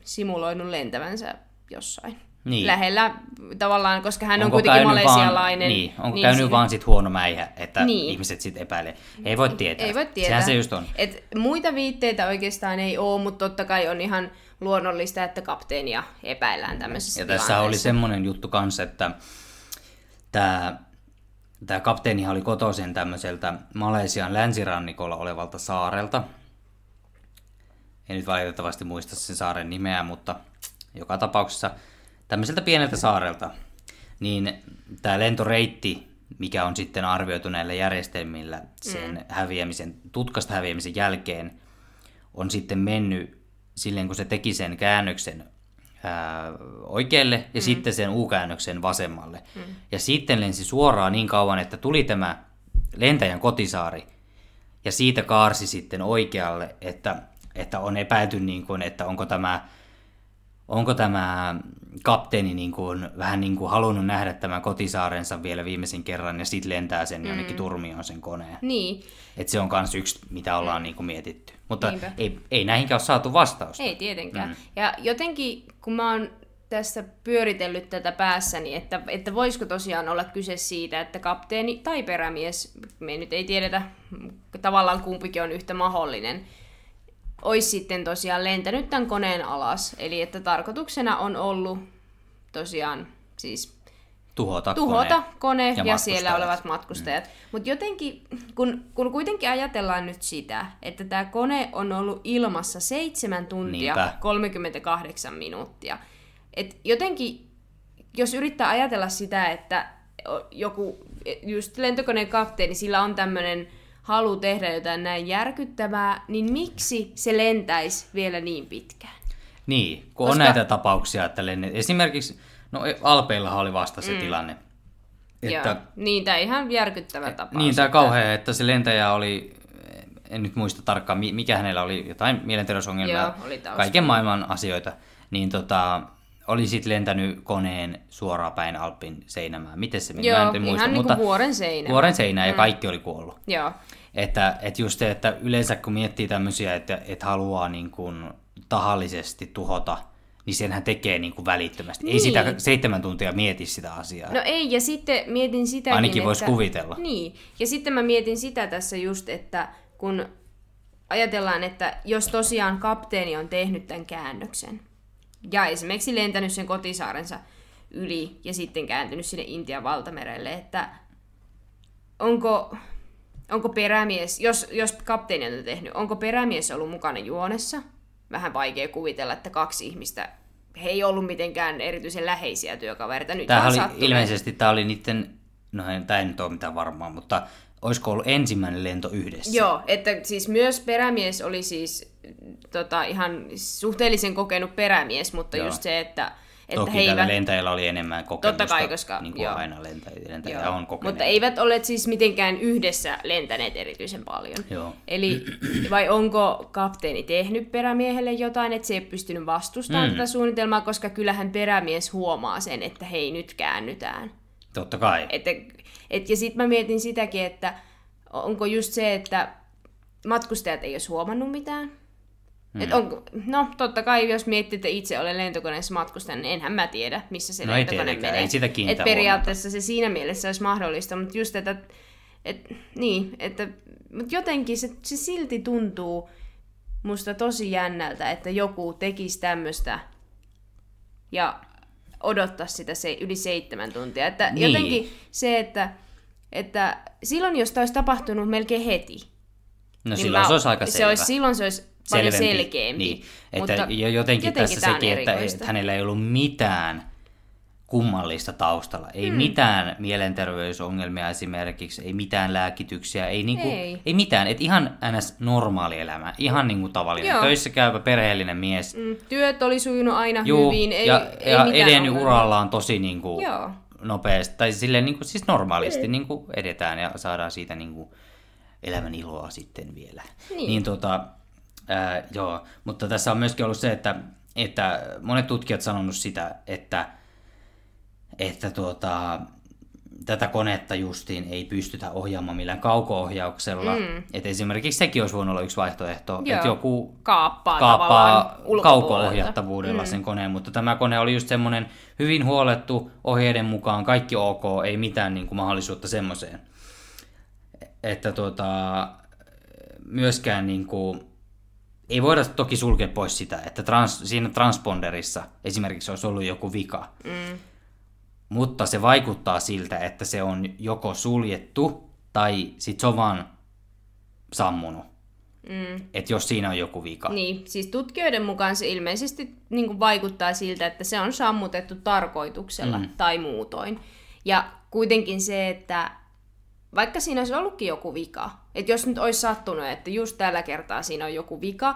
simuloinut lentävänsä jossain. Niin. lähellä tavallaan, koska hän on Onko kuitenkin käynyt malesialainen. Vaan, niin, onko niin käynyt siinä- vaan sit huono mäihä, että Niin. ihmiset sitten epäilee. Ei voi tietää. Ei voi tietää. Sehän se just on. Et muita viitteitä oikeastaan ei ole, mutta totta kai on ihan luonnollista, että kapteenia epäillään tämmöisessä Ja tässä oli semmoinen juttu kanssa, että tämä tämä kapteenihan oli kotoisin tämmöiseltä Malesian länsirannikolla olevalta saarelta. En nyt valitettavasti muista sen saaren nimeä, mutta joka tapauksessa tämmöiseltä pieneltä saarelta. Niin tämä lentoreitti, mikä on sitten arvioitu näillä järjestelmillä sen mm. häviämisen, tutkasta häviämisen jälkeen, on sitten mennyt silleen, kun se teki sen käännöksen ää, oikealle ja mm. sitten sen U-käännöksen vasemmalle. Mm. Ja sitten lensi suoraan niin kauan, että tuli tämä lentäjän kotisaari ja siitä kaarsi sitten oikealle, että, että on epäilty, niin kuin, että onko tämä, onko tämä kapteeni niin kuin, vähän niin kuin halunnut nähdä tämän kotisaarensa vielä viimeisen kerran ja sitten lentää sen jonnekin turmioon sen koneen. Niin, Et se on myös yksi, mitä ollaan niin kuin mietitty. Mutta Niinpä. ei, ei näihinkään ole saatu vastausta. ei tietenkään. Mm. Ja jotenkin, kun mä oon tässä pyöritellyt tätä päässäni, että, että voisiko tosiaan olla kyse siitä, että kapteeni tai perämies, me nyt ei tiedetä, tavallaan kumpikin on yhtä mahdollinen, olisi sitten tosiaan lentänyt tämän koneen alas. Eli että tarkoituksena on ollut tosiaan siis Tuhota, tuhota kone, kone ja, ja siellä olevat matkustajat. Mm. Mutta jotenkin, kun, kun kuitenkin ajatellaan nyt sitä, että tämä kone on ollut ilmassa 7 tuntia Niinpä. 38 minuuttia. Et jotenkin, jos yrittää ajatella sitä, että joku just lentokoneen kapteeni, sillä on tämmöinen halu tehdä jotain näin järkyttävää, niin miksi se lentäisi vielä niin pitkään? Niin, kun Koska- on näitä tapauksia, että lennet... Esimerkiksi, no Alpeillahan oli vasta se mm. tilanne. Että, Joo, niin, tämä ihan järkyttävä tapaus. niin, tämä kauhea, että se lentäjä oli, en nyt muista tarkkaan, mi- mikä hänellä oli, jotain mielenterveysongelmia, Joo, oli taustalla. kaiken maailman asioita, niin tota, oli sitten lentänyt koneen suoraan päin Alppin seinämään. Miten se meni? Mä Joo, en nyt muista, ihan niinku mutta vuoren seinään. Vuoren seinään ja kaikki oli kuollut. Joo. Että, että just se, että yleensä kun miettii tämmöisiä, että, että haluaa niin kuin tahallisesti tuhota, niin senhän tekee niin kuin välittömästi. Ei Niin. sitä seitsemän tuntia mieti sitä asiaa. No ei, ja sitten mietin sitäkin, Ainakin vois että... kuvitella. Niin, ja sitten mä mietin sitä tässä just, että kun ajatellaan, että jos tosiaan kapteeni on tehnyt tämän käännöksen, ja esimerkiksi lentänyt sen kotisaarensa yli ja sitten kääntynyt sinne Intian valtamerelle, että onko, onko perämies, jos, jos kapteeni on tehnyt, onko perämies ollut mukana juonessa? Vähän vaikea kuvitella, että kaksi ihmistä, he ei ollut mitenkään erityisen läheisiä työkavereita. Nyt vaan oli, ilmeisesti tämä oli niiden, no tämä ei nyt ole mitään varmaa, mutta olisiko ollut ensimmäinen lento yhdessä? Joo, että siis myös perämies oli siis tota, ihan suhteellisen kokenut perämies, mutta Joo. Just se, että, että Toki he tällä lentäjällä oli enemmän kokemusta, Totta kai, koska- niin kuin joo. aina lentäjä, lentäjä Joo. on kokenut. mutta eivät olleet siis mitenkään yhdessä lentäneet erityisen paljon. Joo. Eli vai onko kapteeni tehnyt perämiehelle jotain, että se ei pystynyt vastustamaan mm. tätä suunnitelmaa, koska kyllähän perämies huomaa sen, että hei nyt käännytään. Totta kai. Että, et, ja sitten mä mietin sitäkin, että onko just se, että matkustajat ei olisi huomannut mitään. Mm. Et onko, no totta kai, jos miettii, että itse olen lentokoneessa matkustajan, niin enhän mä tiedä, missä se No ei lentokone tietenkään, menee. ei sitä Et periaatteessa se siinä mielessä olisi mahdollista, mutta just, että, et, niin, että mutta jotenkin se, se silti tuntuu musta tosi jännältä, että joku tekisi tämmöistä ja odottaa sitä se, yli seitsemän tuntia. Että Niin. jotenkin se, että, että silloin jos tämä olisi tapahtunut melkein heti, No niin silloin se olisi aika se selvä. olisi, silloin se olisi paljon Selvempi. selkeämpi. Niin. Että Mutta jo- jotenkin, tässä sekin, että, että hänellä ei ollut mitään kummallista taustalla. Ei hmm. mitään mielenterveysongelmia esimerkiksi, ei mitään lääkityksiä, ei, niinku, Ei. ei mitään. Et ihan ns. normaali elämä, ihan niinku tavallinen. Joo. Töissä käyvä perheellinen mies. Mm, Työt oli sujunut aina Juu, hyvin, ei, ja, ei ja edennyt ongelmia. urallaan tosi niinku Joo. nopeasti, tai silleen niinku, siis normaalisti niinku edetään ja saadaan siitä niinku elämän iloa sitten vielä. Niin. niin tota, ää, joo, mutta tässä on myöskin ollut se, että, että monet tutkijat sanonut sitä, että, että tuota, tätä konetta justiin ei pystytä ohjaamaan millään kauko-ohjauksella. Mm. Et esimerkiksi sekin olisi voinut olla yksi vaihtoehto, Joo. että joku Kaappaa, kaappaa kauko-ohjattavuudella mm. sen koneen, mutta tämä kone oli just semmoinen hyvin huolettu ohjeiden mukaan, kaikki ok, ei mitään niin kuin mahdollisuutta semmoiseen. Että tuota, myöskään niin kuin, ei voida toki sulkea pois sitä, että trans, siinä transponderissa esimerkiksi olisi ollut joku vika. Mm. Mutta se vaikuttaa siltä, että se on joko suljettu tai sit se on vaan sammunut. Mm. Että jos siinä on joku vika. Niin, siis tutkijoiden mukaan se ilmeisesti niin kuin vaikuttaa siltä, että se on sammutettu tarkoituksella mm. tai muutoin. Ja kuitenkin se, että vaikka siinä olisi ollutkin joku vika, että jos nyt olisi sattunut, että just tällä kertaa siinä on joku vika,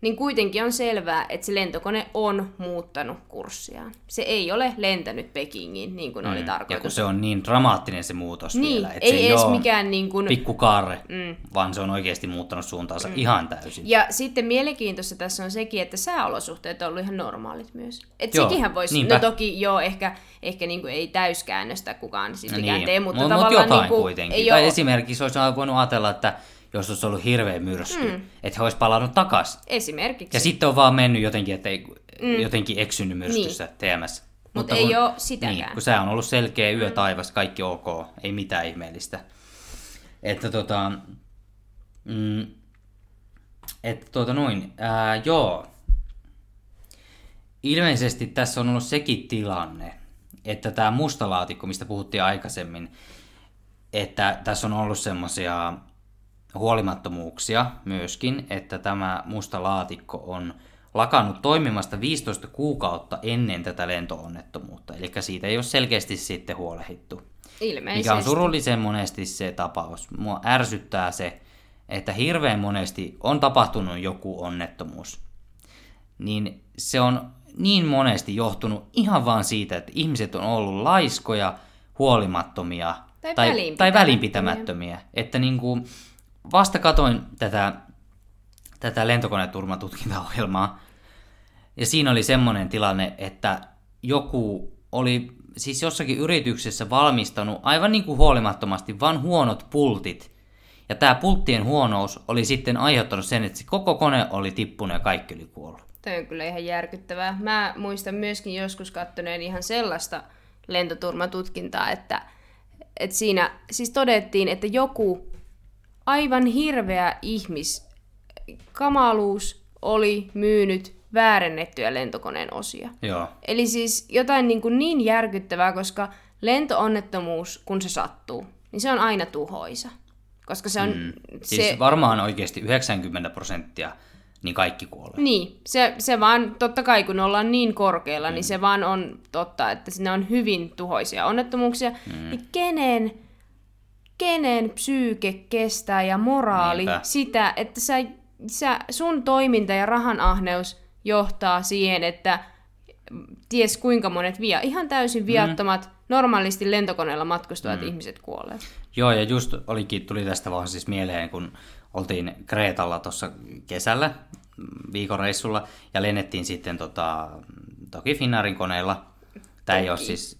niin kuitenkin on selvää, että se lentokone on muuttanut kurssiaan. Se ei ole lentänyt Pekingiin niin kuin mm. oli Ja kun tarkoitus. se on niin dramaattinen se muutos Niin, vielä. että ei se ei edes oo mikään niin kuin... pikkukaarre, mm. vaan se on oikeasti muuttanut suuntaansa mm. ihan täysin. Ja sitten mielenkiintoista tässä on sekin, että sääolosuhteet on ollut ihan normaalit myös. Et Joo, sekinhän voisi, niinpä. no toki joo, ehkä, ehkä niinku ei täyskäännöstä kukaan siltikään niin. tee, mutta mut, tavallaan mut jotain niinku, kuitenkin. ei tai ole, esimerkiksi olisi voinut ajatella, että jos olisi ollut hirveä myrsky, mm. että he olisi palannut takaisin. esimerkiksi. Ja sitten on vaan mennyt jotenkin, että ei mm. jotenkin eksynyt myrskyssä niin. TMS. Mut ei kun- oo sitäkään. Niin, kun se on ollut selkeä yö taivas, kaikki ok, ei mitään ihmeellistä. Että tota... Mm, että tuota noin, ää, joo. Ilmeisesti tässä on ollut sekin tilanne, että tämä musta laatikko, mistä puhuttiin aikaisemmin, että tässä on ollut semmoisia huolimattomuuksia myöskin, että tämä musta laatikko on lakannut toimimasta 15 kuukautta ennen tätä lentoonnettomuutta. Eli siitä ei ole selkeästi sitten huolehdittu. Ilmeisesti. Mikä on surullisen monesti se tapaus. Mua ärsyttää se, että hirveän monesti on tapahtunut joku onnettomuus. Niin se on niin monesti johtunut ihan vaan siitä, että ihmiset on ollut laiskoja, huolimattomia Tai tai, välinpitämättömiä. tai välinpitämättömiä. Että niin kuin vasta katoin tätä, tätä lentokoneturmatutkintaohjelmaa, ja siinä oli semmoinen tilanne, että joku oli siis jossakin yrityksessä valmistanut aivan niin kuin huolimattomasti vaan huonot pultit. Ja tämä pulttien huonous oli sitten aiheuttanut sen, että se koko kone oli tippunut ja kaikki oli kuollut. Toi on kyllä ihan järkyttävää. Mä muistan myöskin joskus kattoneen ihan sellaista lentoturmatutkintaa, että, että siinä siis todettiin, että joku aivan hirveä ihmiskamaluus oli myynyt väärennettyjä lentokoneen osia. Joo. Eli siis jotain niin, kuin niin järkyttävää, koska lentoonnettomuus, kun se sattuu, niin se on aina tuhoisa. Koska se on... Mm. Siis Se, varmaan oikeasti 90 prosenttia, niin kaikki kuolee. Niin, se, se vaan, totta kai kun ollaan niin korkealla, mm. niin se vaan on totta, että ne on hyvin tuhoisia onnettomuuksia. Mm. Niin kenen, kenen psyyke kestää ja moraali Niinpä. sitä, että sä, sä, sun toiminta ja rahanahneus johtaa siihen, että ties kuinka monet via, ihan täysin viattomat, mm. normaalisti lentokoneella matkustavat mm. ihmiset kuolee. Joo, ja just olikin, tuli tästä vaan siis mieleen, kun oltiin Kreetalla tuossa kesällä mm, viikonreissulla ja lennettiin sitten tota, toki Finnaarin koneella. Tämä ei, ole siis,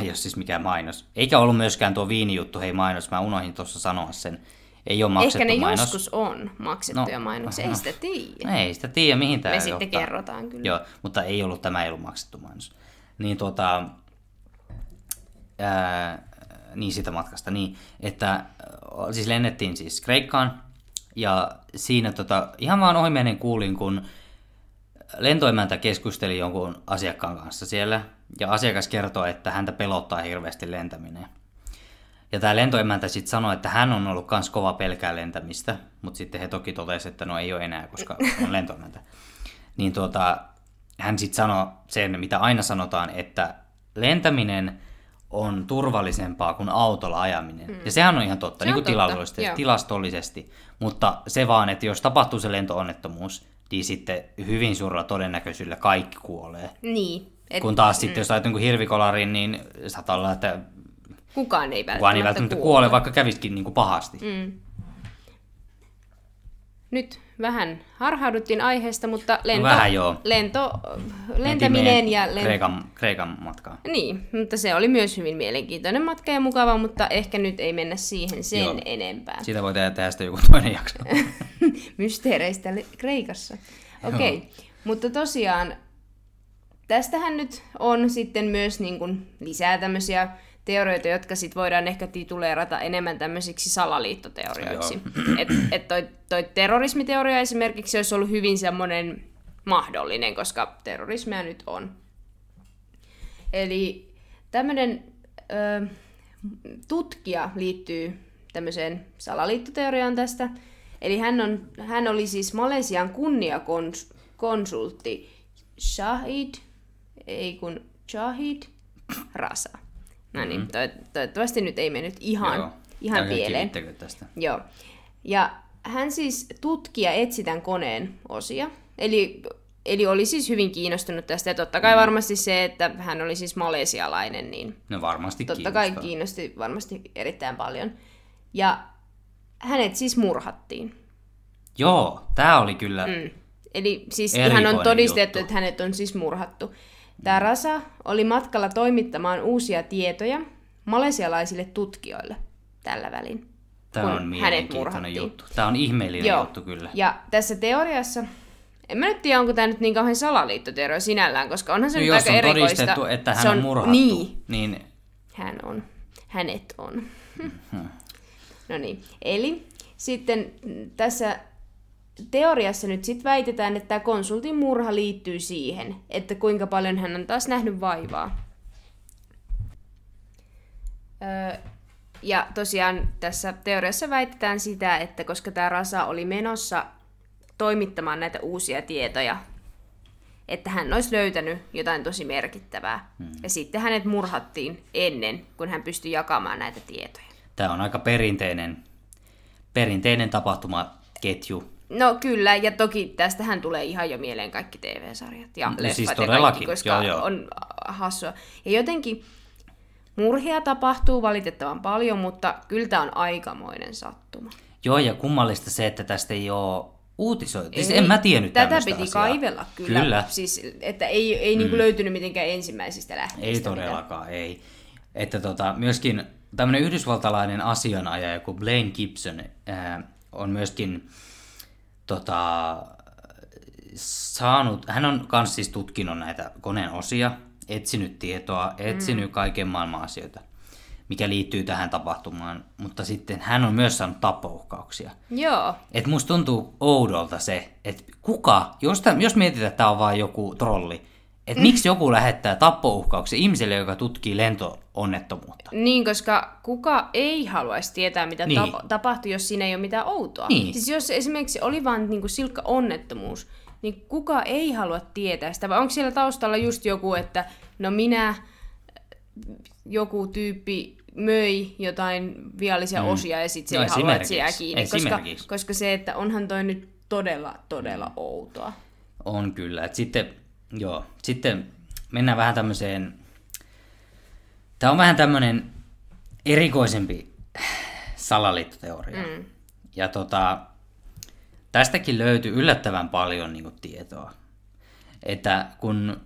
ei ole siis mikään mainos. Eikä ollut myöskään tuo viinijuttu, hei mainos, mä unohdin tuossa sanoa sen. Ei ole maksettu Ehkä ne mainos. joskus on maksettuja No, mainoksia, no. ei sitä tiedä. Ei sitä tiedä, mihin tämä Me sitten kerrotaan kyllä. Joo, mutta ei ollut, tämä ei ollut maksettu mainos. Niin tuota, ää, niin sitä matkasta, niin, että siis lennettiin siis Kreikkaan, ja siinä tota, ihan vaan ohimennen kuulin, kun lentoemäntä keskusteli jonkun asiakkaan kanssa siellä, ja asiakas kertoi, että häntä pelottaa hirveästi lentäminen. Ja tämä lentoemäntä sitten sanoi, että hän on ollut kans kova pelkää lentämistä, mutta sitten he toki totesivat, että no ei ole enää, koska on lentoemäntä. Niin tuota, hän sitten sanoi sen, mitä aina sanotaan, että lentäminen on turvallisempaa kuin autolla ajaminen. Mm. Ja sehän on ihan totta, Se niin kuin totta, tilastollisesti, joo. tilastollisesti. Mutta se vaan, että jos tapahtuu se lentoonnettomuus, niin sitten hyvin suurella todennäköisyydellä kaikki kuolee. Niin. Et Kun taas sitten, jos ajat jonkun hirvikolarin, niin saattaa olla, että kukaan ei välttämättä, kukaan ei välttämättä kuole, vaikka käviskin niin kuin pahasti. Mm. nyt vähän harhauduttiin aiheesta, mutta lento, vähän joo. lento lentäminen ja lent... Kreikan, Kreikan matkaan. Niin, mutta se oli myös hyvin mielenkiintoinen matka ja mukava, mutta ehkä nyt ei mennä siihen sen Joo. enempää. Siitä voi tehdä tehdä sitten joku toinen jakso. Mysteereistä Kreikassa. Okei, okay. mutta tosiaan tästähän nyt on sitten myös niin kuin lisää tämmöisiä teorioita, jotka sit voidaan ehkä tituleerata enemmän tämmöisiksi salaliittoteorioiksi. Et, et toi, toi terrorismiteoria esimerkiksi olisi ollut hyvin semmoinen mahdollinen, koska terrorismia nyt on. Eli tämmöinen ö, tutkija liittyy tämmöiseen salaliittoteoriaan tästä. Eli hän, on, hän oli siis Malesian kunniakonsultti Shahid, ei kun Shahid Rasa. No niin, to, toivottavasti nyt ei mennyt ihan, Joo. ihan pieleen. tästä. Joo. Ja hän siis tutki ja etsi tämän koneen osia. Eli, eli oli siis hyvin kiinnostunut tästä. Ja totta Mm. kai varmasti se, että hän oli siis malesialainen, niin No varmasti totta kai kiinnostaa. kiinnosti varmasti erittäin paljon. Ja hänet siis murhattiin. Joo, tää oli kyllä... Mm. Eli siis ihan on todistettu, juttu. että hänet on siis murhattu. Tämä Rasa oli matkalla toimittamaan uusia tietoja malesialaisille tutkijoille tällä välin. Kun on mielenkiintoinen juttu. Tää on ihmeellinen Joo. juttu kyllä. Ja tässä teoriassa, en mä nyt tiedä, onko tämä nyt niin kauhean salaliittoteoria sinällään, koska onhan se No nyt jos aika on erikoista. todistettu, että hän se on, murhattu, Niin, niin hän on. Hänet on. Hmm. no niin, eli sitten tässä teoriassa nyt sitten väitetään, että tämä konsultin murha liittyy siihen, että kuinka paljon hän on taas nähnyt vaivaa. Öö, ja tosiaan tässä teoriassa väitetään sitä, että koska tämä Rasa oli menossa toimittamaan näitä uusia tietoja, että hän olisi löytänyt jotain tosi merkittävää. Hmm. Ja sitten hänet murhattiin ennen, kun hän pystyi jakamaan näitä tietoja. tämä on aika perinteinen, perinteinen tapahtumaketju. No kyllä, ja toki tästähän tulee ihan jo mieleen kaikki TV-sarjat ja No leffat siis ja todellakin, kaikki, koska joo, joo. on äh, hassua. Ja jotenkin murhia tapahtuu valitettavan paljon, mutta kyllä tämä on aikamoinen sattuma. Joo, ja kummallista se, että tästä ei ole uutisoitu. Siis en mä tiennyt Tätä piti asiaa. kaivella kyllä. Kyllä, Siis, että ei, ei mm. niinku löytynyt mitenkään ensimmäisistä lähteistä. ei mitään. todellakaan, ei. Että tota, myöskin tämmöinen yhdysvaltalainen asianajaja kuin Blaine Gibson ää, on myöskin tota, saanut, hän on myös siis tutkinut näitä koneen osia, etsinyt tietoa, etsinyt mm. kaiken maailman asioita, mikä liittyy tähän tapahtumaan, mutta sitten hän on myös saanut tappouhkauksia. Joo, Et musta tuntuu oudolta se, että kuka, jos, täm, jos mietitään, että tämä on vain joku trolli, että mm. miksi joku lähettää tappouhkauksia ihmiselle, joka tutkii lentoonnettomuutta? Niin, koska kuka ei haluaisi tietää, mitä Niin. tapa- tapahtui, jos siinä ei ole mitään outoa. Niin. Siis jos esimerkiksi oli vain niin kuin silkka onnettomuus, niin kuka ei halua tietää sitä? Vai onko siellä taustalla just joku, että no minä, joku tyyppi möi jotain viallisia mm. osia ja sitten se No ei halua, että se jää kiinni. Koska, koska se, että onhan toi nyt todella, todella outoa. On kyllä. Et sitten, joo, sitten mennään vähän tämmöiseen, tämä on vähän tämmöinen erikoisempi salaliittoteoria. Mm. Ja tota, tästäkin löytyy yllättävän paljon niin tietoa. Että kun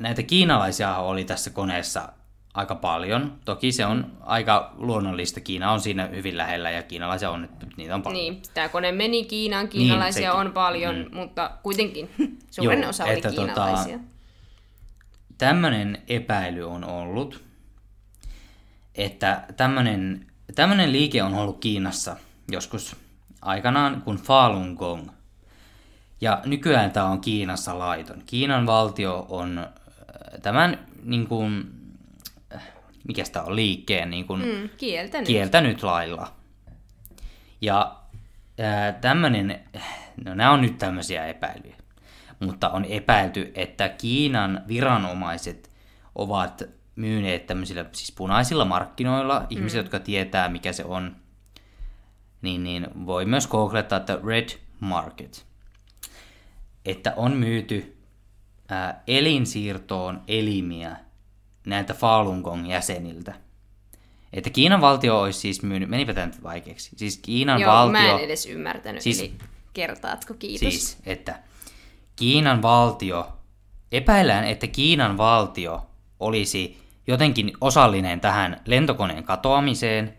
näitä kiinalaisia oli tässä koneessa aika paljon, toki se on aika luonnollista, Kiina on siinä hyvin lähellä ja kiinalaisia on, niitä on paljon. Niin, tämä kone meni Kiinaan, kiinalaisia sekin. on paljon, mm. mutta kuitenkin suurin Joo, osa oli että tota- kiinalaisia. tämmöinen epäily on ollut, että tämmöinen, tämmöinen liike on ollut Kiinassa joskus aikanaan kuin Falun Gong. Ja nykyään tämä on Kiinassa laiton. Kiinan valtio on äh, tämän niin kuin, mikä tämä on, liikkeen niin kuin, Mm, kieltänyt. kieltänyt lailla. Ja ää, tämmönen, no nämä on nyt tämmöisiä epäilyjä, mutta on epäilty, että Kiinan viranomaiset ovat myyneet tämmöisillä siis punaisilla markkinoilla, ihmiset, jotka tietää mikä se on, niin, niin voi myös googlettaa, että Red Market, että on myyty ää, elinsiirtoon elimiä näiltä Falun Gong jäseniltä. Että Kiinan valtio olisi siis myynyt, menipä tämä nyt vaikeaksi, siis Kiinan Joo, valtio... mä en edes ymmärtänyt. Siis Eli, Kertaatko, kiitos. Siis, että Kiinan valtio, epäillään, että Kiinan valtio olisi jotenkin osallinen tähän lentokoneen katoamiseen,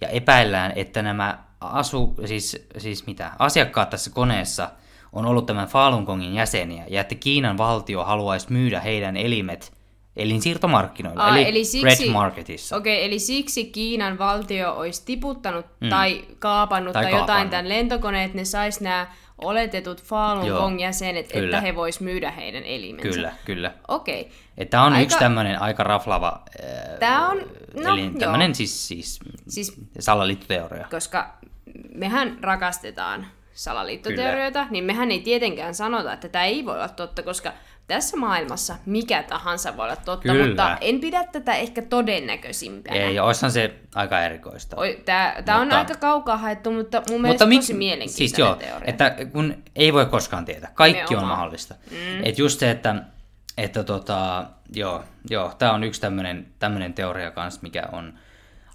ja epäillään, että nämä asu, siis, siis mitä, asiakkaat tässä koneessa on ollut tämän Falun Gongin jäseniä, ja että Kiinan valtio haluaisi myydä heidän elimet elinsiirtomarkkinoilla, Aa, eli, eli siksi- Red Marketissa. Okei, eli siksi Kiinan valtio olisi tiputtanut mm. tai kaapannut Tai tai, tai jotain kaapannut. tämän lentokoneen, että ne sais nämä oletetut Falun Joo, Gong jäsenet, kyllä. että he vois myydä heidän elimensä. Kyllä, kyllä. Okei. Tämä on Aika- yksi tämmöinen aika raflava, äh, Tää on, no eli tämmöinen siis, siis, Siis salaliittoteoria. koska mehän rakastetaan salaliittoteorioita, niin mehän ei tietenkään sanota, että tämä ei voi olla totta, koska tässä maailmassa mikä tahansa voi olla totta, Kyllä. mutta en pidä tätä ehkä todennäköisimpänä. Ei, olisihan se aika erikoista. Tämä, tämä on Mutta- aika kaukaa haettu, mutta mun mielestä mik- tosi mielenkiintoinen siis joo, teoria. että kun ei voi koskaan tietää. Kaikki on mahdollista. Mm. Et just se, että, että tota, joo, joo, tämä on yksi tämmöinen tämmönen teoria kanssa, mikä on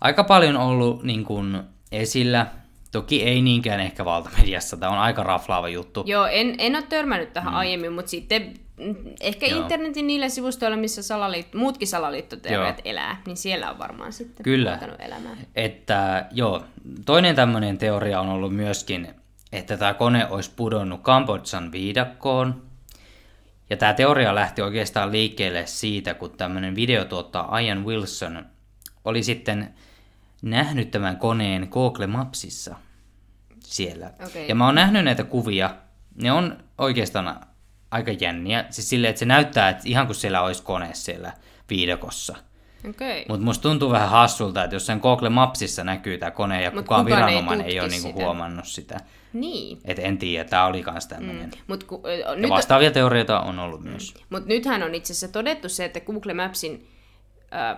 aika paljon ollut niin kuin, esillä. Toki ei niinkään ehkä valtamediassa. Tämä on aika raflaava juttu. Joo, en, en ole törmännyt tähän mm. aiemmin, mutta sitten ehkä Joo. internetin niillä sivustoilla, missä salaliit- muutkin salaliittoteoriat Joo. elää, niin siellä on varmaan sitten Kyllä. elämään. Että joo, toinen tämmöinen teoria on ollut myöskin, että tämä kone olisi pudonnut Kambodsan viidakkoon. Ja tämä teoria lähti oikeastaan liikkeelle siitä, kun tämmöinen videotuottaja Ian Wilson oli sitten nähnyt tämän koneen Google Mapsissa siellä. Okei. Ja mä oon nähnyt näitä kuvia. Ne on oikeastaan aika jänniä. Siis silleen, että se näyttää, että ihan kuin siellä olisi kone siellä viidakossa. Okay. Mutta musta tuntuu vähän hassulta, että jossain Google Mapsissa näkyy tämä kone ja Mut kukaan, kukaan ei viranomainen ei, tutki ole niinku sitä. huomannut sitä. Niin. Et en tiedä, tämä oli kans tämmöinen. Mm. Mut ku, Ja nyt, vastaavia teorioita on ollut myös. Mutta nythän on itse asiassa todettu se, että Google Mapsin, äh,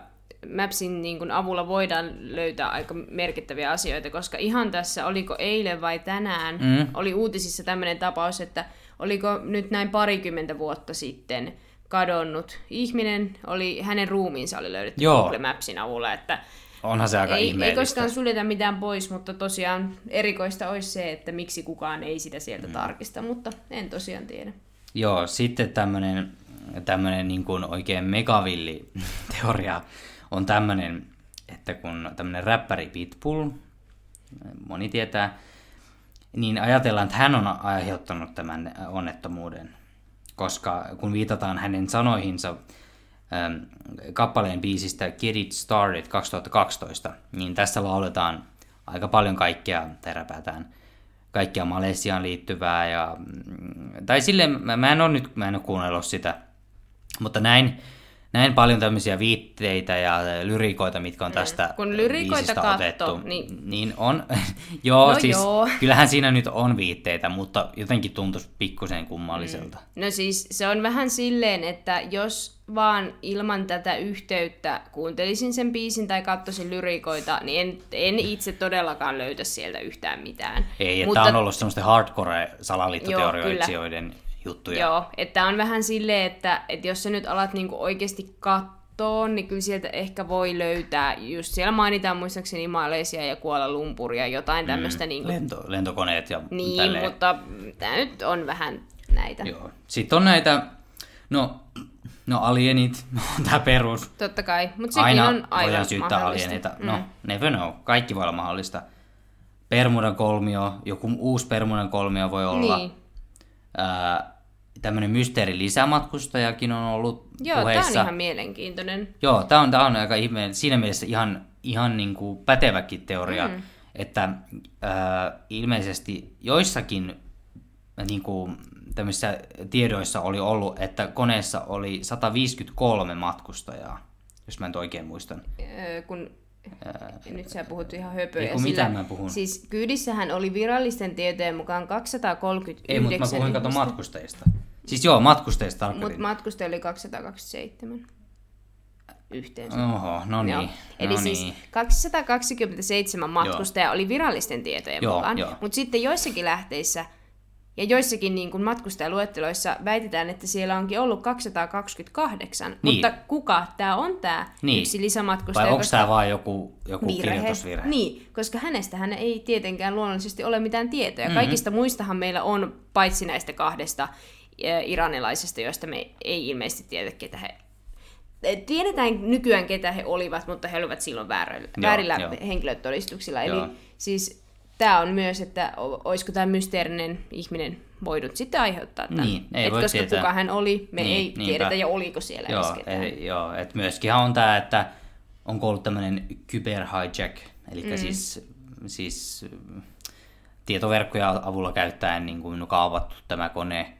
Mapsin niin kun avulla voidaan löytää aika merkittäviä asioita, koska ihan tässä, oliko eilen vai tänään, mm. oli uutisissa tämmöinen tapaus, että oliko nyt näin parikymmentä vuotta sitten kadonnut ihminen, oli, hänen ruumiinsa oli löydetty Joo. Google Mapsin avulla, että Onhan se aika ei, ei ihmeellistä. koskaan suljeta mitään pois, mutta tosiaan erikoista olisi se, että miksi kukaan ei sitä sieltä mm. tarkista, mutta en tosiaan tiedä. Joo, sitten tämmöinen tämmönen niin kuin oikein megavilli teoria on tämmöinen, että kun tämmöinen räppäri Pitbull, moni tietää, niin ajatellaan, että hän on aiheuttanut tämän onnettomuuden, koska kun viitataan hänen sanoihinsa ähm, kappaleen biisistä Get It Started 2012, niin tässä lauletaan aika paljon kaikkea, tai räpätään kaikkea Malesiaan liittyvää, ja, mm, tai silleen, mä, mä en ole nyt, mä en ole kuunnellut sitä, mutta näin, näin paljon tämmöisiä viitteitä ja lyrikoita, mitkä on tästä Mm. Kun lyrikoita katsoo, otettu, niin- niin on, joo, No siis joo. kyllähän siinä nyt on viitteitä, mutta jotenkin tuntuisi pikkusen kummalliselta. No siis se on vähän silleen, että jos vaan ilman tätä yhteyttä kuuntelisin sen biisin tai katsoisin lyrikoita, niin en, en itse todellakaan löytä sieltä yhtään mitään. Ei, että Mutta- Mutta... on ollut semmoisten hardcore-salaliittoteorioitsijoiden juttuja. Joo, että on vähän silleen, että, että jos sä nyt alat niinku oikeasti katsoa, niin kyllä sieltä ehkä voi löytää, just siellä mainitaan muistaakseni Malesia ja Kuala Lumpuria, jotain tämmöistä mm, niinku, Lento, lentokoneet ja niin, tälleen. mutta tämä nyt on vähän näitä. Joo. Sitten on näitä, no, no alienit, on tämä perus. Totta kai, mutta sekin Aina on aivan voidaan syyttää alieneita. Mm. No, never know. Kaikki voi olla mahdollista. Permudan kolmio, joku uusi Permudan kolmio voi olla. Niin. Ää, tämmöinen mysteeri lisämatkustajakin on ollut Joo, tämä puheissa. on ihan mielenkiintoinen. Joo, tämä on, tää on aika ihme, siinä mielessä ihan, ihan niin kuin päteväkin teoria, mm. että ää, ilmeisesti joissakin niin kuin, tämmöisissä tiedoissa oli ollut, että koneessa oli 153 matkustajaa, jos mä nyt oikein muistan. Öö, kun nyt sä puhut ihan höpöjä. Ei kun mitä mä puhun. Siis kyydissähän oli virallisten tietojen mukaan 239 Ei, mutta mä puhuin kato matkustajista. Siis joo, matkustajista Mutta tarkoitin. matkustajia oli 227 yhteensä. Oho, no niin. Joo. Eli no siis niin. 227 matkustajaa oli virallisten tietojen Joo, mukaan, mutta sitten joissakin lähteissä Ja joissakin niin kuin matkustajaluetteloissa väitetään, että siellä onkin ollut 228, Niin. mutta kuka tämä on tämä Niin. yksi lisämatkustaja? Vai onko koska- tämä vaan joku, joku virhe. kirjoitusvirhe? Niin, koska hänestähän ei tietenkään luonnollisesti ole mitään tietoja. Mm-hmm. Kaikista muistahan meillä on, paitsi näistä kahdesta eh, iranilaisesta, joista me ei ilmeisesti tiedä, ketä he... eh, Tiedetään nykyään, ketä he olivat, mutta he olivat silloin väärillä, Joo, väärillä joo. henkilötodistuksilla. Joo. Eli siis tämä on myös, että olisiko tämä mysteerinen ihminen voinut sitten aiheuttaa tämän. Niin, ei Et voi koska tietää. kuka hän oli, me Niin, ei niinpä. tiedetä ja oliko siellä edes Joo, ketään. eli, joo et myöskin on tämä, että onko ollut tämmöinen kyberhijack, eli mm. siis, siis tietoverkkoja avulla käyttäen niin kuin kaavattu tämä kone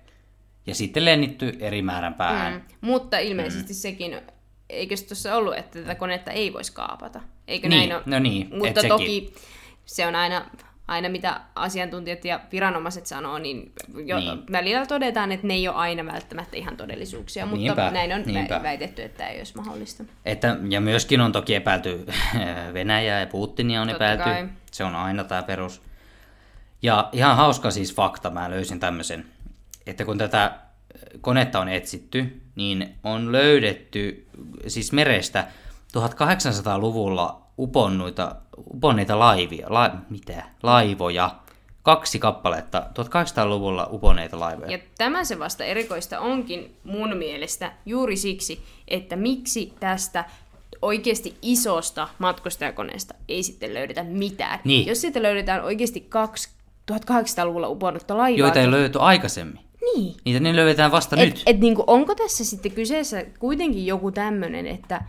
ja sitten lennitty eri määrän päähän. Mm. Mutta ilmeisesti mm. sekin, eikö se tuossa ollut, että tätä konetta ei voisi kaapata? Eikö Niin, näin ole? no niin, Mutta sekin. Se on aina, aina mitä asiantuntijat ja viranomaiset sanoo, niin, jo, Niin. välillä todetaan, että ne ei ole aina välttämättä ihan todellisuuksia, mutta Niinpä, näin on niinpä. vä- väitetty, että tämä ei olisi mahdollista. Että, ja myöskin on toki epäilty Venäjää ja Putinia on Totta epäilty. kai. Se on aina tämä perus. Ja ihan hauska siis fakta, mä löysin tämmöisen, että kun tätä konetta on etsitty, niin on löydetty siis merestä 1800-luvulla uponnuita, uponneita laivia, la, mitä, laivoja, kaksi kappaletta, 1800-luvulla uponneita laivoja. Ja tämä se vasta erikoista onkin mun mielestä juuri siksi, että miksi tästä oikeasti isosta matkustajakoneesta ei sitten löydetä mitään. Niin. Jos sitten löydetään oikeasti kaksi 1800-luvulla uponnutta laivaa. Joita ei löyty aikaisemmin. Niin. Niitä ne löydetään vasta Et, nyt. et niinku, onko tässä sitten kyseessä kuitenkin joku tämmöinen, että,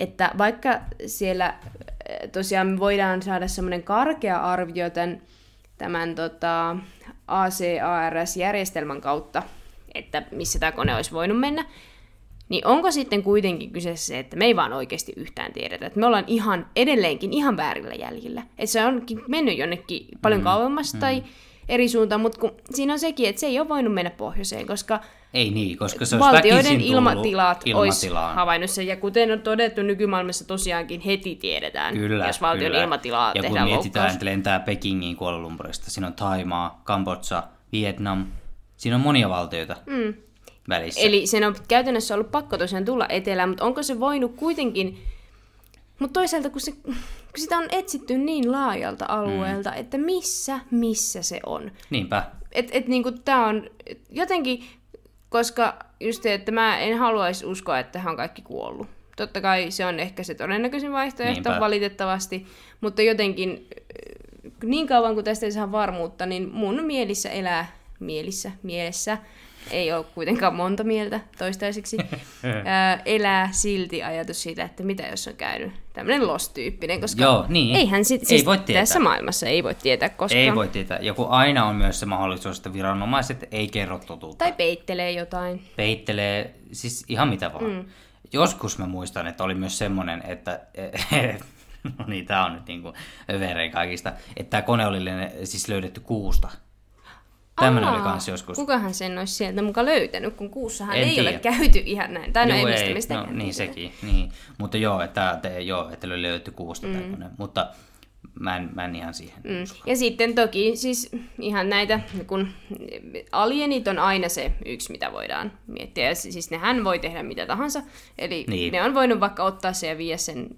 että vaikka siellä äh, tosiaan me voidaan saada semmoinen karkea arvio tämän, tämän tota, ACARS-järjestelmän kautta, että missä tämä kone olisi voinut mennä, niin onko sitten kuitenkin kyseessä se, että me ei vaan oikeasti yhtään tiedetä, että me ollaan ihan edelleenkin ihan väärillä jäljillä. Että se onkin mennyt jonnekin paljon mm, kauemmas mm. tai eri suuntaan, mutta kun siinä on sekin, että se ei ole voinut mennä pohjoiseen, koska Ei niin, koska se valtioiden ilmatilat olisi havainnut sen. Ja kuten on todettu, nykymaailmassa tosiaankin heti tiedetään, Kyllä, jos valtion kyllä. ilmatilaa Ja kun tehdään mietitään, loukkaus. että lentää Pekingiin Kuala Lumpurista, siinä on Taimaa, Kambodža, Vietnam, siinä on monia valtioita mm. välissä. Eli sen on käytännössä ollut pakko tosiaan tulla etelään, mutta onko se voinut kuitenkin... Mutta toisaalta, kun, se, kun sitä on etsitty niin laajalta alueelta, mm. että missä, missä se on. Niinpä. Et, et niinku tää on jotenkin, koska just se, että mä en haluaisi uskoa, että hän on kaikki kuollut. Totta kai se on ehkä se todennäköisin vaihtoehto Niinpä. valitettavasti, mutta jotenkin niin kauan kuin tästä ei saa varmuutta, niin mun mielissä elää, mielissä, mielessä, ei ole kuitenkaan monta mieltä toistaiseksi, ää, elää silti ajatus siitä, että mitä jos on käynyt tämmöinen lost-tyyppinen, koska Joo, niin. eihän sit, Ei siis voi tietää. tässä maailmassa ei voi tietää koskaan. Ei voi tietää. Ja kun aina on myös se mahdollisuus, että viranomaiset ei kerro totuutta. Tai peittelee jotain. Peittelee, siis ihan mitä vaan. Mm. Joskus mä muistan, että oli myös semmoinen, että... no niin, tää on nyt niinku överein kaikista. Että tämä kone oli siis löydetty kuusta. Tämmöinen oli kans joskus. Kukahan sen olisi sieltä mukaan löytänyt, kun kuussahan En ei tiedä. ole käyty ihan näin. Tai no Joo, ei ei, mistä no, niin sekin, niin. Mutta joo, että, te, joo, että löydetty kuusta mm. tämmöinen. Mutta mä en, mä en ihan siihen. Mm. Mm. Ja sitten toki siis ihan näitä, kun alienit on aina se yksi, mitä voidaan miettiä. Ja siis nehän voi tehdä mitä tahansa. Eli Niin. ne on voinut vaikka ottaa se ja viedä sen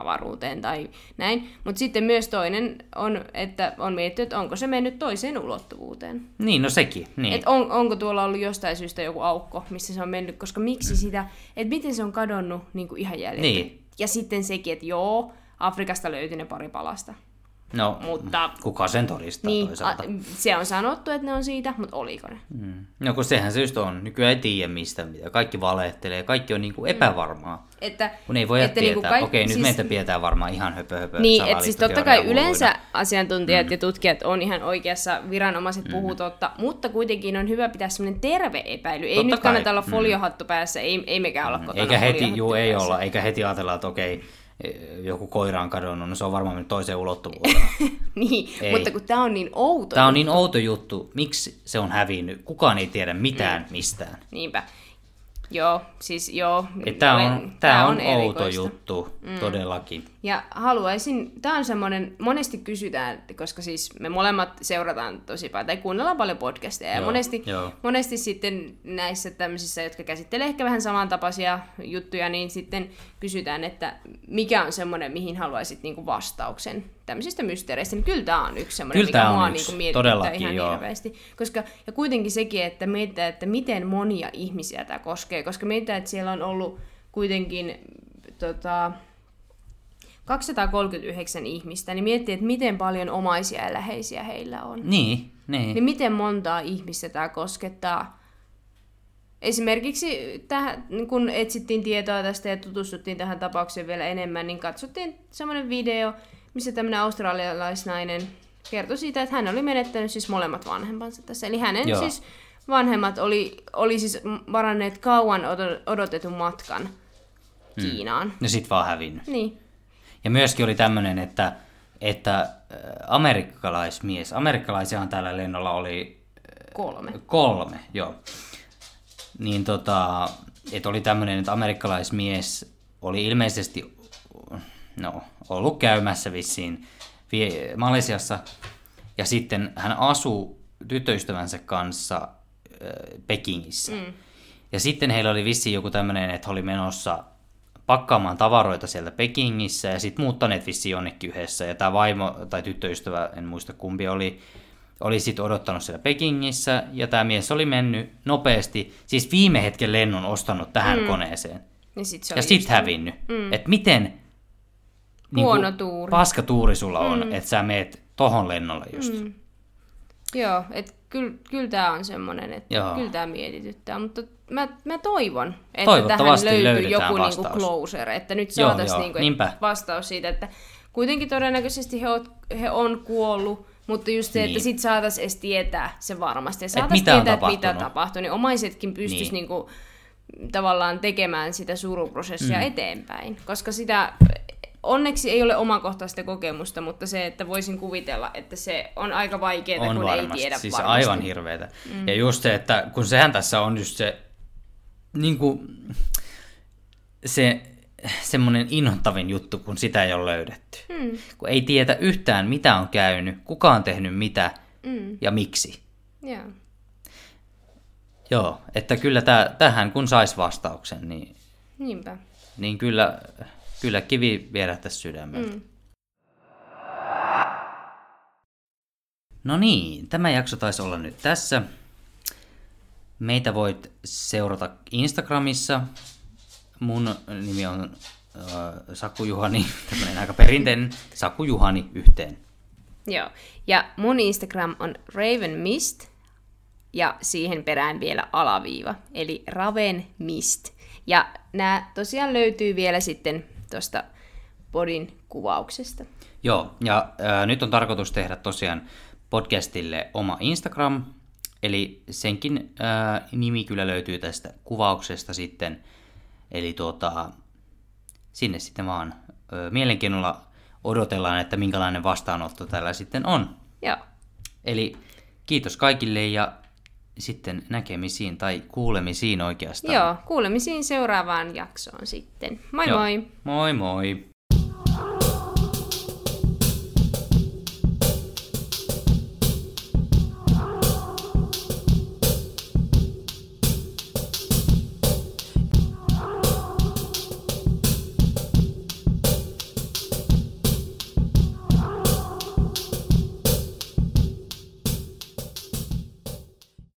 avaruuteen tai näin. Mutta sitten myös toinen on, että on mietitty, että onko se mennyt toiseen ulottuvuuteen. Niin, no sekin. Niin. Et on, onko tuolla ollut jostain syystä joku aukko, missä se on mennyt, koska miksi sitä, että miten se on kadonnut niin kuin ihan jäljellä. Niin. Ja sitten sekin, että joo, Afrikasta löytyi ne pari palasta. No, Mutta kuka sen todistaa niin, toisaalta? a, se on sanottu, että ne on siitä, mutta oliko ne? Mm. No kun sehän se just on. Nykyään ei tiedä mistä mitä. Kaikki valehtelee, kaikki on niinku epävarmaa. Että, Kun ei voi että tietää. niinku kaik- Okei, nyt siis- meitä pidetään varmaan ihan höpö höpö Niin, että siis totta kai yleensä hulluina. asiantuntijat mm. ja tutkijat on ihan oikeassa, viranomaiset Mm. puhuu totta, mutta kuitenkin on hyvä pitää semmoinen terve epäily. Ei Totta nyt kannata kai. olla Mm. foliohattu päässä, ei, ei mekään olla kotona Eikä heti, juu, ei olla, eikä heti ajatella, että okei, eh, joku koira on kadonnut, no se on varmaan mennyt toiseen ulottuvuuteen. niin, Ei. mutta kun tämä on niin outo. Tämä on niin outo juttu, miksi se on hävinnyt, kukaan ei tiedä mitään mistään. Niinpä. Joo, siis joo. Tämä on, olen- tää on, outo erikoista. juttu, mm. todellakin. Ja haluaisin, tämä on semmoinen, monesti kysytään, koska siis me molemmat seurataan tosi paljon, tai kuunnellaan paljon podcasteja, ja Joo, monesti, joo. monesti sitten näissä tämmöisissä, jotka käsittelee ehkä vähän samantapaisia juttuja, niin sitten kysytään, että mikä on semmoinen, mihin haluaisit niinku vastauksen tämmöisistä mysteereistä, niin kyllä tämä on yksi semmoinen, Kyllä mikä mua yksi, niinku mietityttää todellakin, ihan joo. hirveästi. Koska, ja kuitenkin sekin, että mietitään, että miten monia ihmisiä tämä koskee, koska mietitään, että siellä on ollut kuitenkin tota, 239 ihmistä, niin miettii, että miten paljon omaisia ja läheisiä heillä on. Niin, niin. Niin miten montaa ihmistä tämä koskettaa? Esimerkiksi tähän, kun etsittiin tietoa tästä ja tutustuttiin tähän tapaukseen vielä enemmän, niin katsottiin semmoinen video, missä tämmöinen australialaisnainen kertoi siitä, että hän oli menettänyt siis molemmat vanhempansa tässä. Eli hänen Joo. siis vanhemmat oli, oli siis varanneet kauan odo- odotetun matkan Kiinaan. Ja sit vaan hävinnyt. Niin. Ja myöskin oli tämmöinen, että, että äh, amerikkalaismies, amerikkalaisiahan tällä lennolla oli Kolme. kolme, joo. Niin tota, että oli tämmöinen, että amerikkalaismies oli ilmeisesti no, ollut käymässä vissiin Malesiassa, ja sitten hän asuu tyttöystävänsä kanssa äh, Pekingissä. Mm. Ja sitten heillä oli vissiin joku tämmöinen, että he oli menossa pakkaamaan tavaroita sieltä Pekingissä ja sitten muuttaneet vissiin jonnekin yhdessä. Ja tämä vaimo tai tyttöystävä, en muista kumpi oli, oli sitten odottanut siellä Pekingissä ja tämä mies oli mennyt nopeasti, siis viime hetken lennon ostanut tähän mm. koneeseen. Ja sitten se Ja oli sit hävinnyt. Mm. Että miten Huono tuuri. paska tuuri sulla on, mm. että sä meet tohon lennolle just. Mm. Joo, että kyllä kyl tämä on semmoinen, että kyllä tämä mietityttää, mutta mä, mä toivon, että tähän löytyy joku niinku closer, että nyt saataisiin niinku, et vastaus siitä, että kuitenkin todennäköisesti he, oot, he on kuollut, mutta just se, Niin. että sit saataisiin edes tietää se varmasti, ja saataisiin mitä on tietää, että mitä tapahtui, niin omaisetkin pystyisi Niin. niinku, tavallaan tekemään sitä suruprosessia Mm. eteenpäin, koska sitä onneksi ei ole omakohtaista kokemusta, mutta se, että voisin kuvitella, että se on aika vaikeaa, on kun varmasti, ei tiedä siis varmasti. aivan hirveetä. Mm. Ja just se, että kun sehän tässä on just se, niin kuin, se semmoinen inhottavin juttu, kun sitä ei ole löydetty. Mm. Kun ei tiedä yhtään, mitä on käynyt, kuka on tehnyt mitä Mm. ja miksi. Joo. Joo, että kyllä tähän kun sais vastauksen, niin, Niinpä. niin kyllä, kyllä kivi vierähtäisi sydämeltä. Mm. No niin, tämä jakso taisi olla nyt tässä. Meitä voit seurata Instagramissa. Mun nimi on äh, Saku Juhani, tämmöinen aika perinteinen Saku Juhani yhteen. Joo. Ja mun Instagram on Raven Mist ja siihen perään vielä alaviiva, eli Raven Mist. Ja nämä tosiaan löytyy vielä sitten tuosta podin kuvauksesta. Joo, ja äh, nyt on tarkoitus tehdä tosiaan podcastille oma Instagram, eli senkin äh, nimi kyllä löytyy tästä kuvauksesta sitten. Eli tuota, sinne sitten vaan äh, mielenkiinnolla odotellaan, että minkälainen vastaanotto tällä sitten on. Joo. Eli kiitos kaikille ja sitten näkemisiin tai kuulemisiin oikeastaan. Joo, kuulemisiin seuraavaan jaksoon sitten. Moi Joo. moi! Moi moi!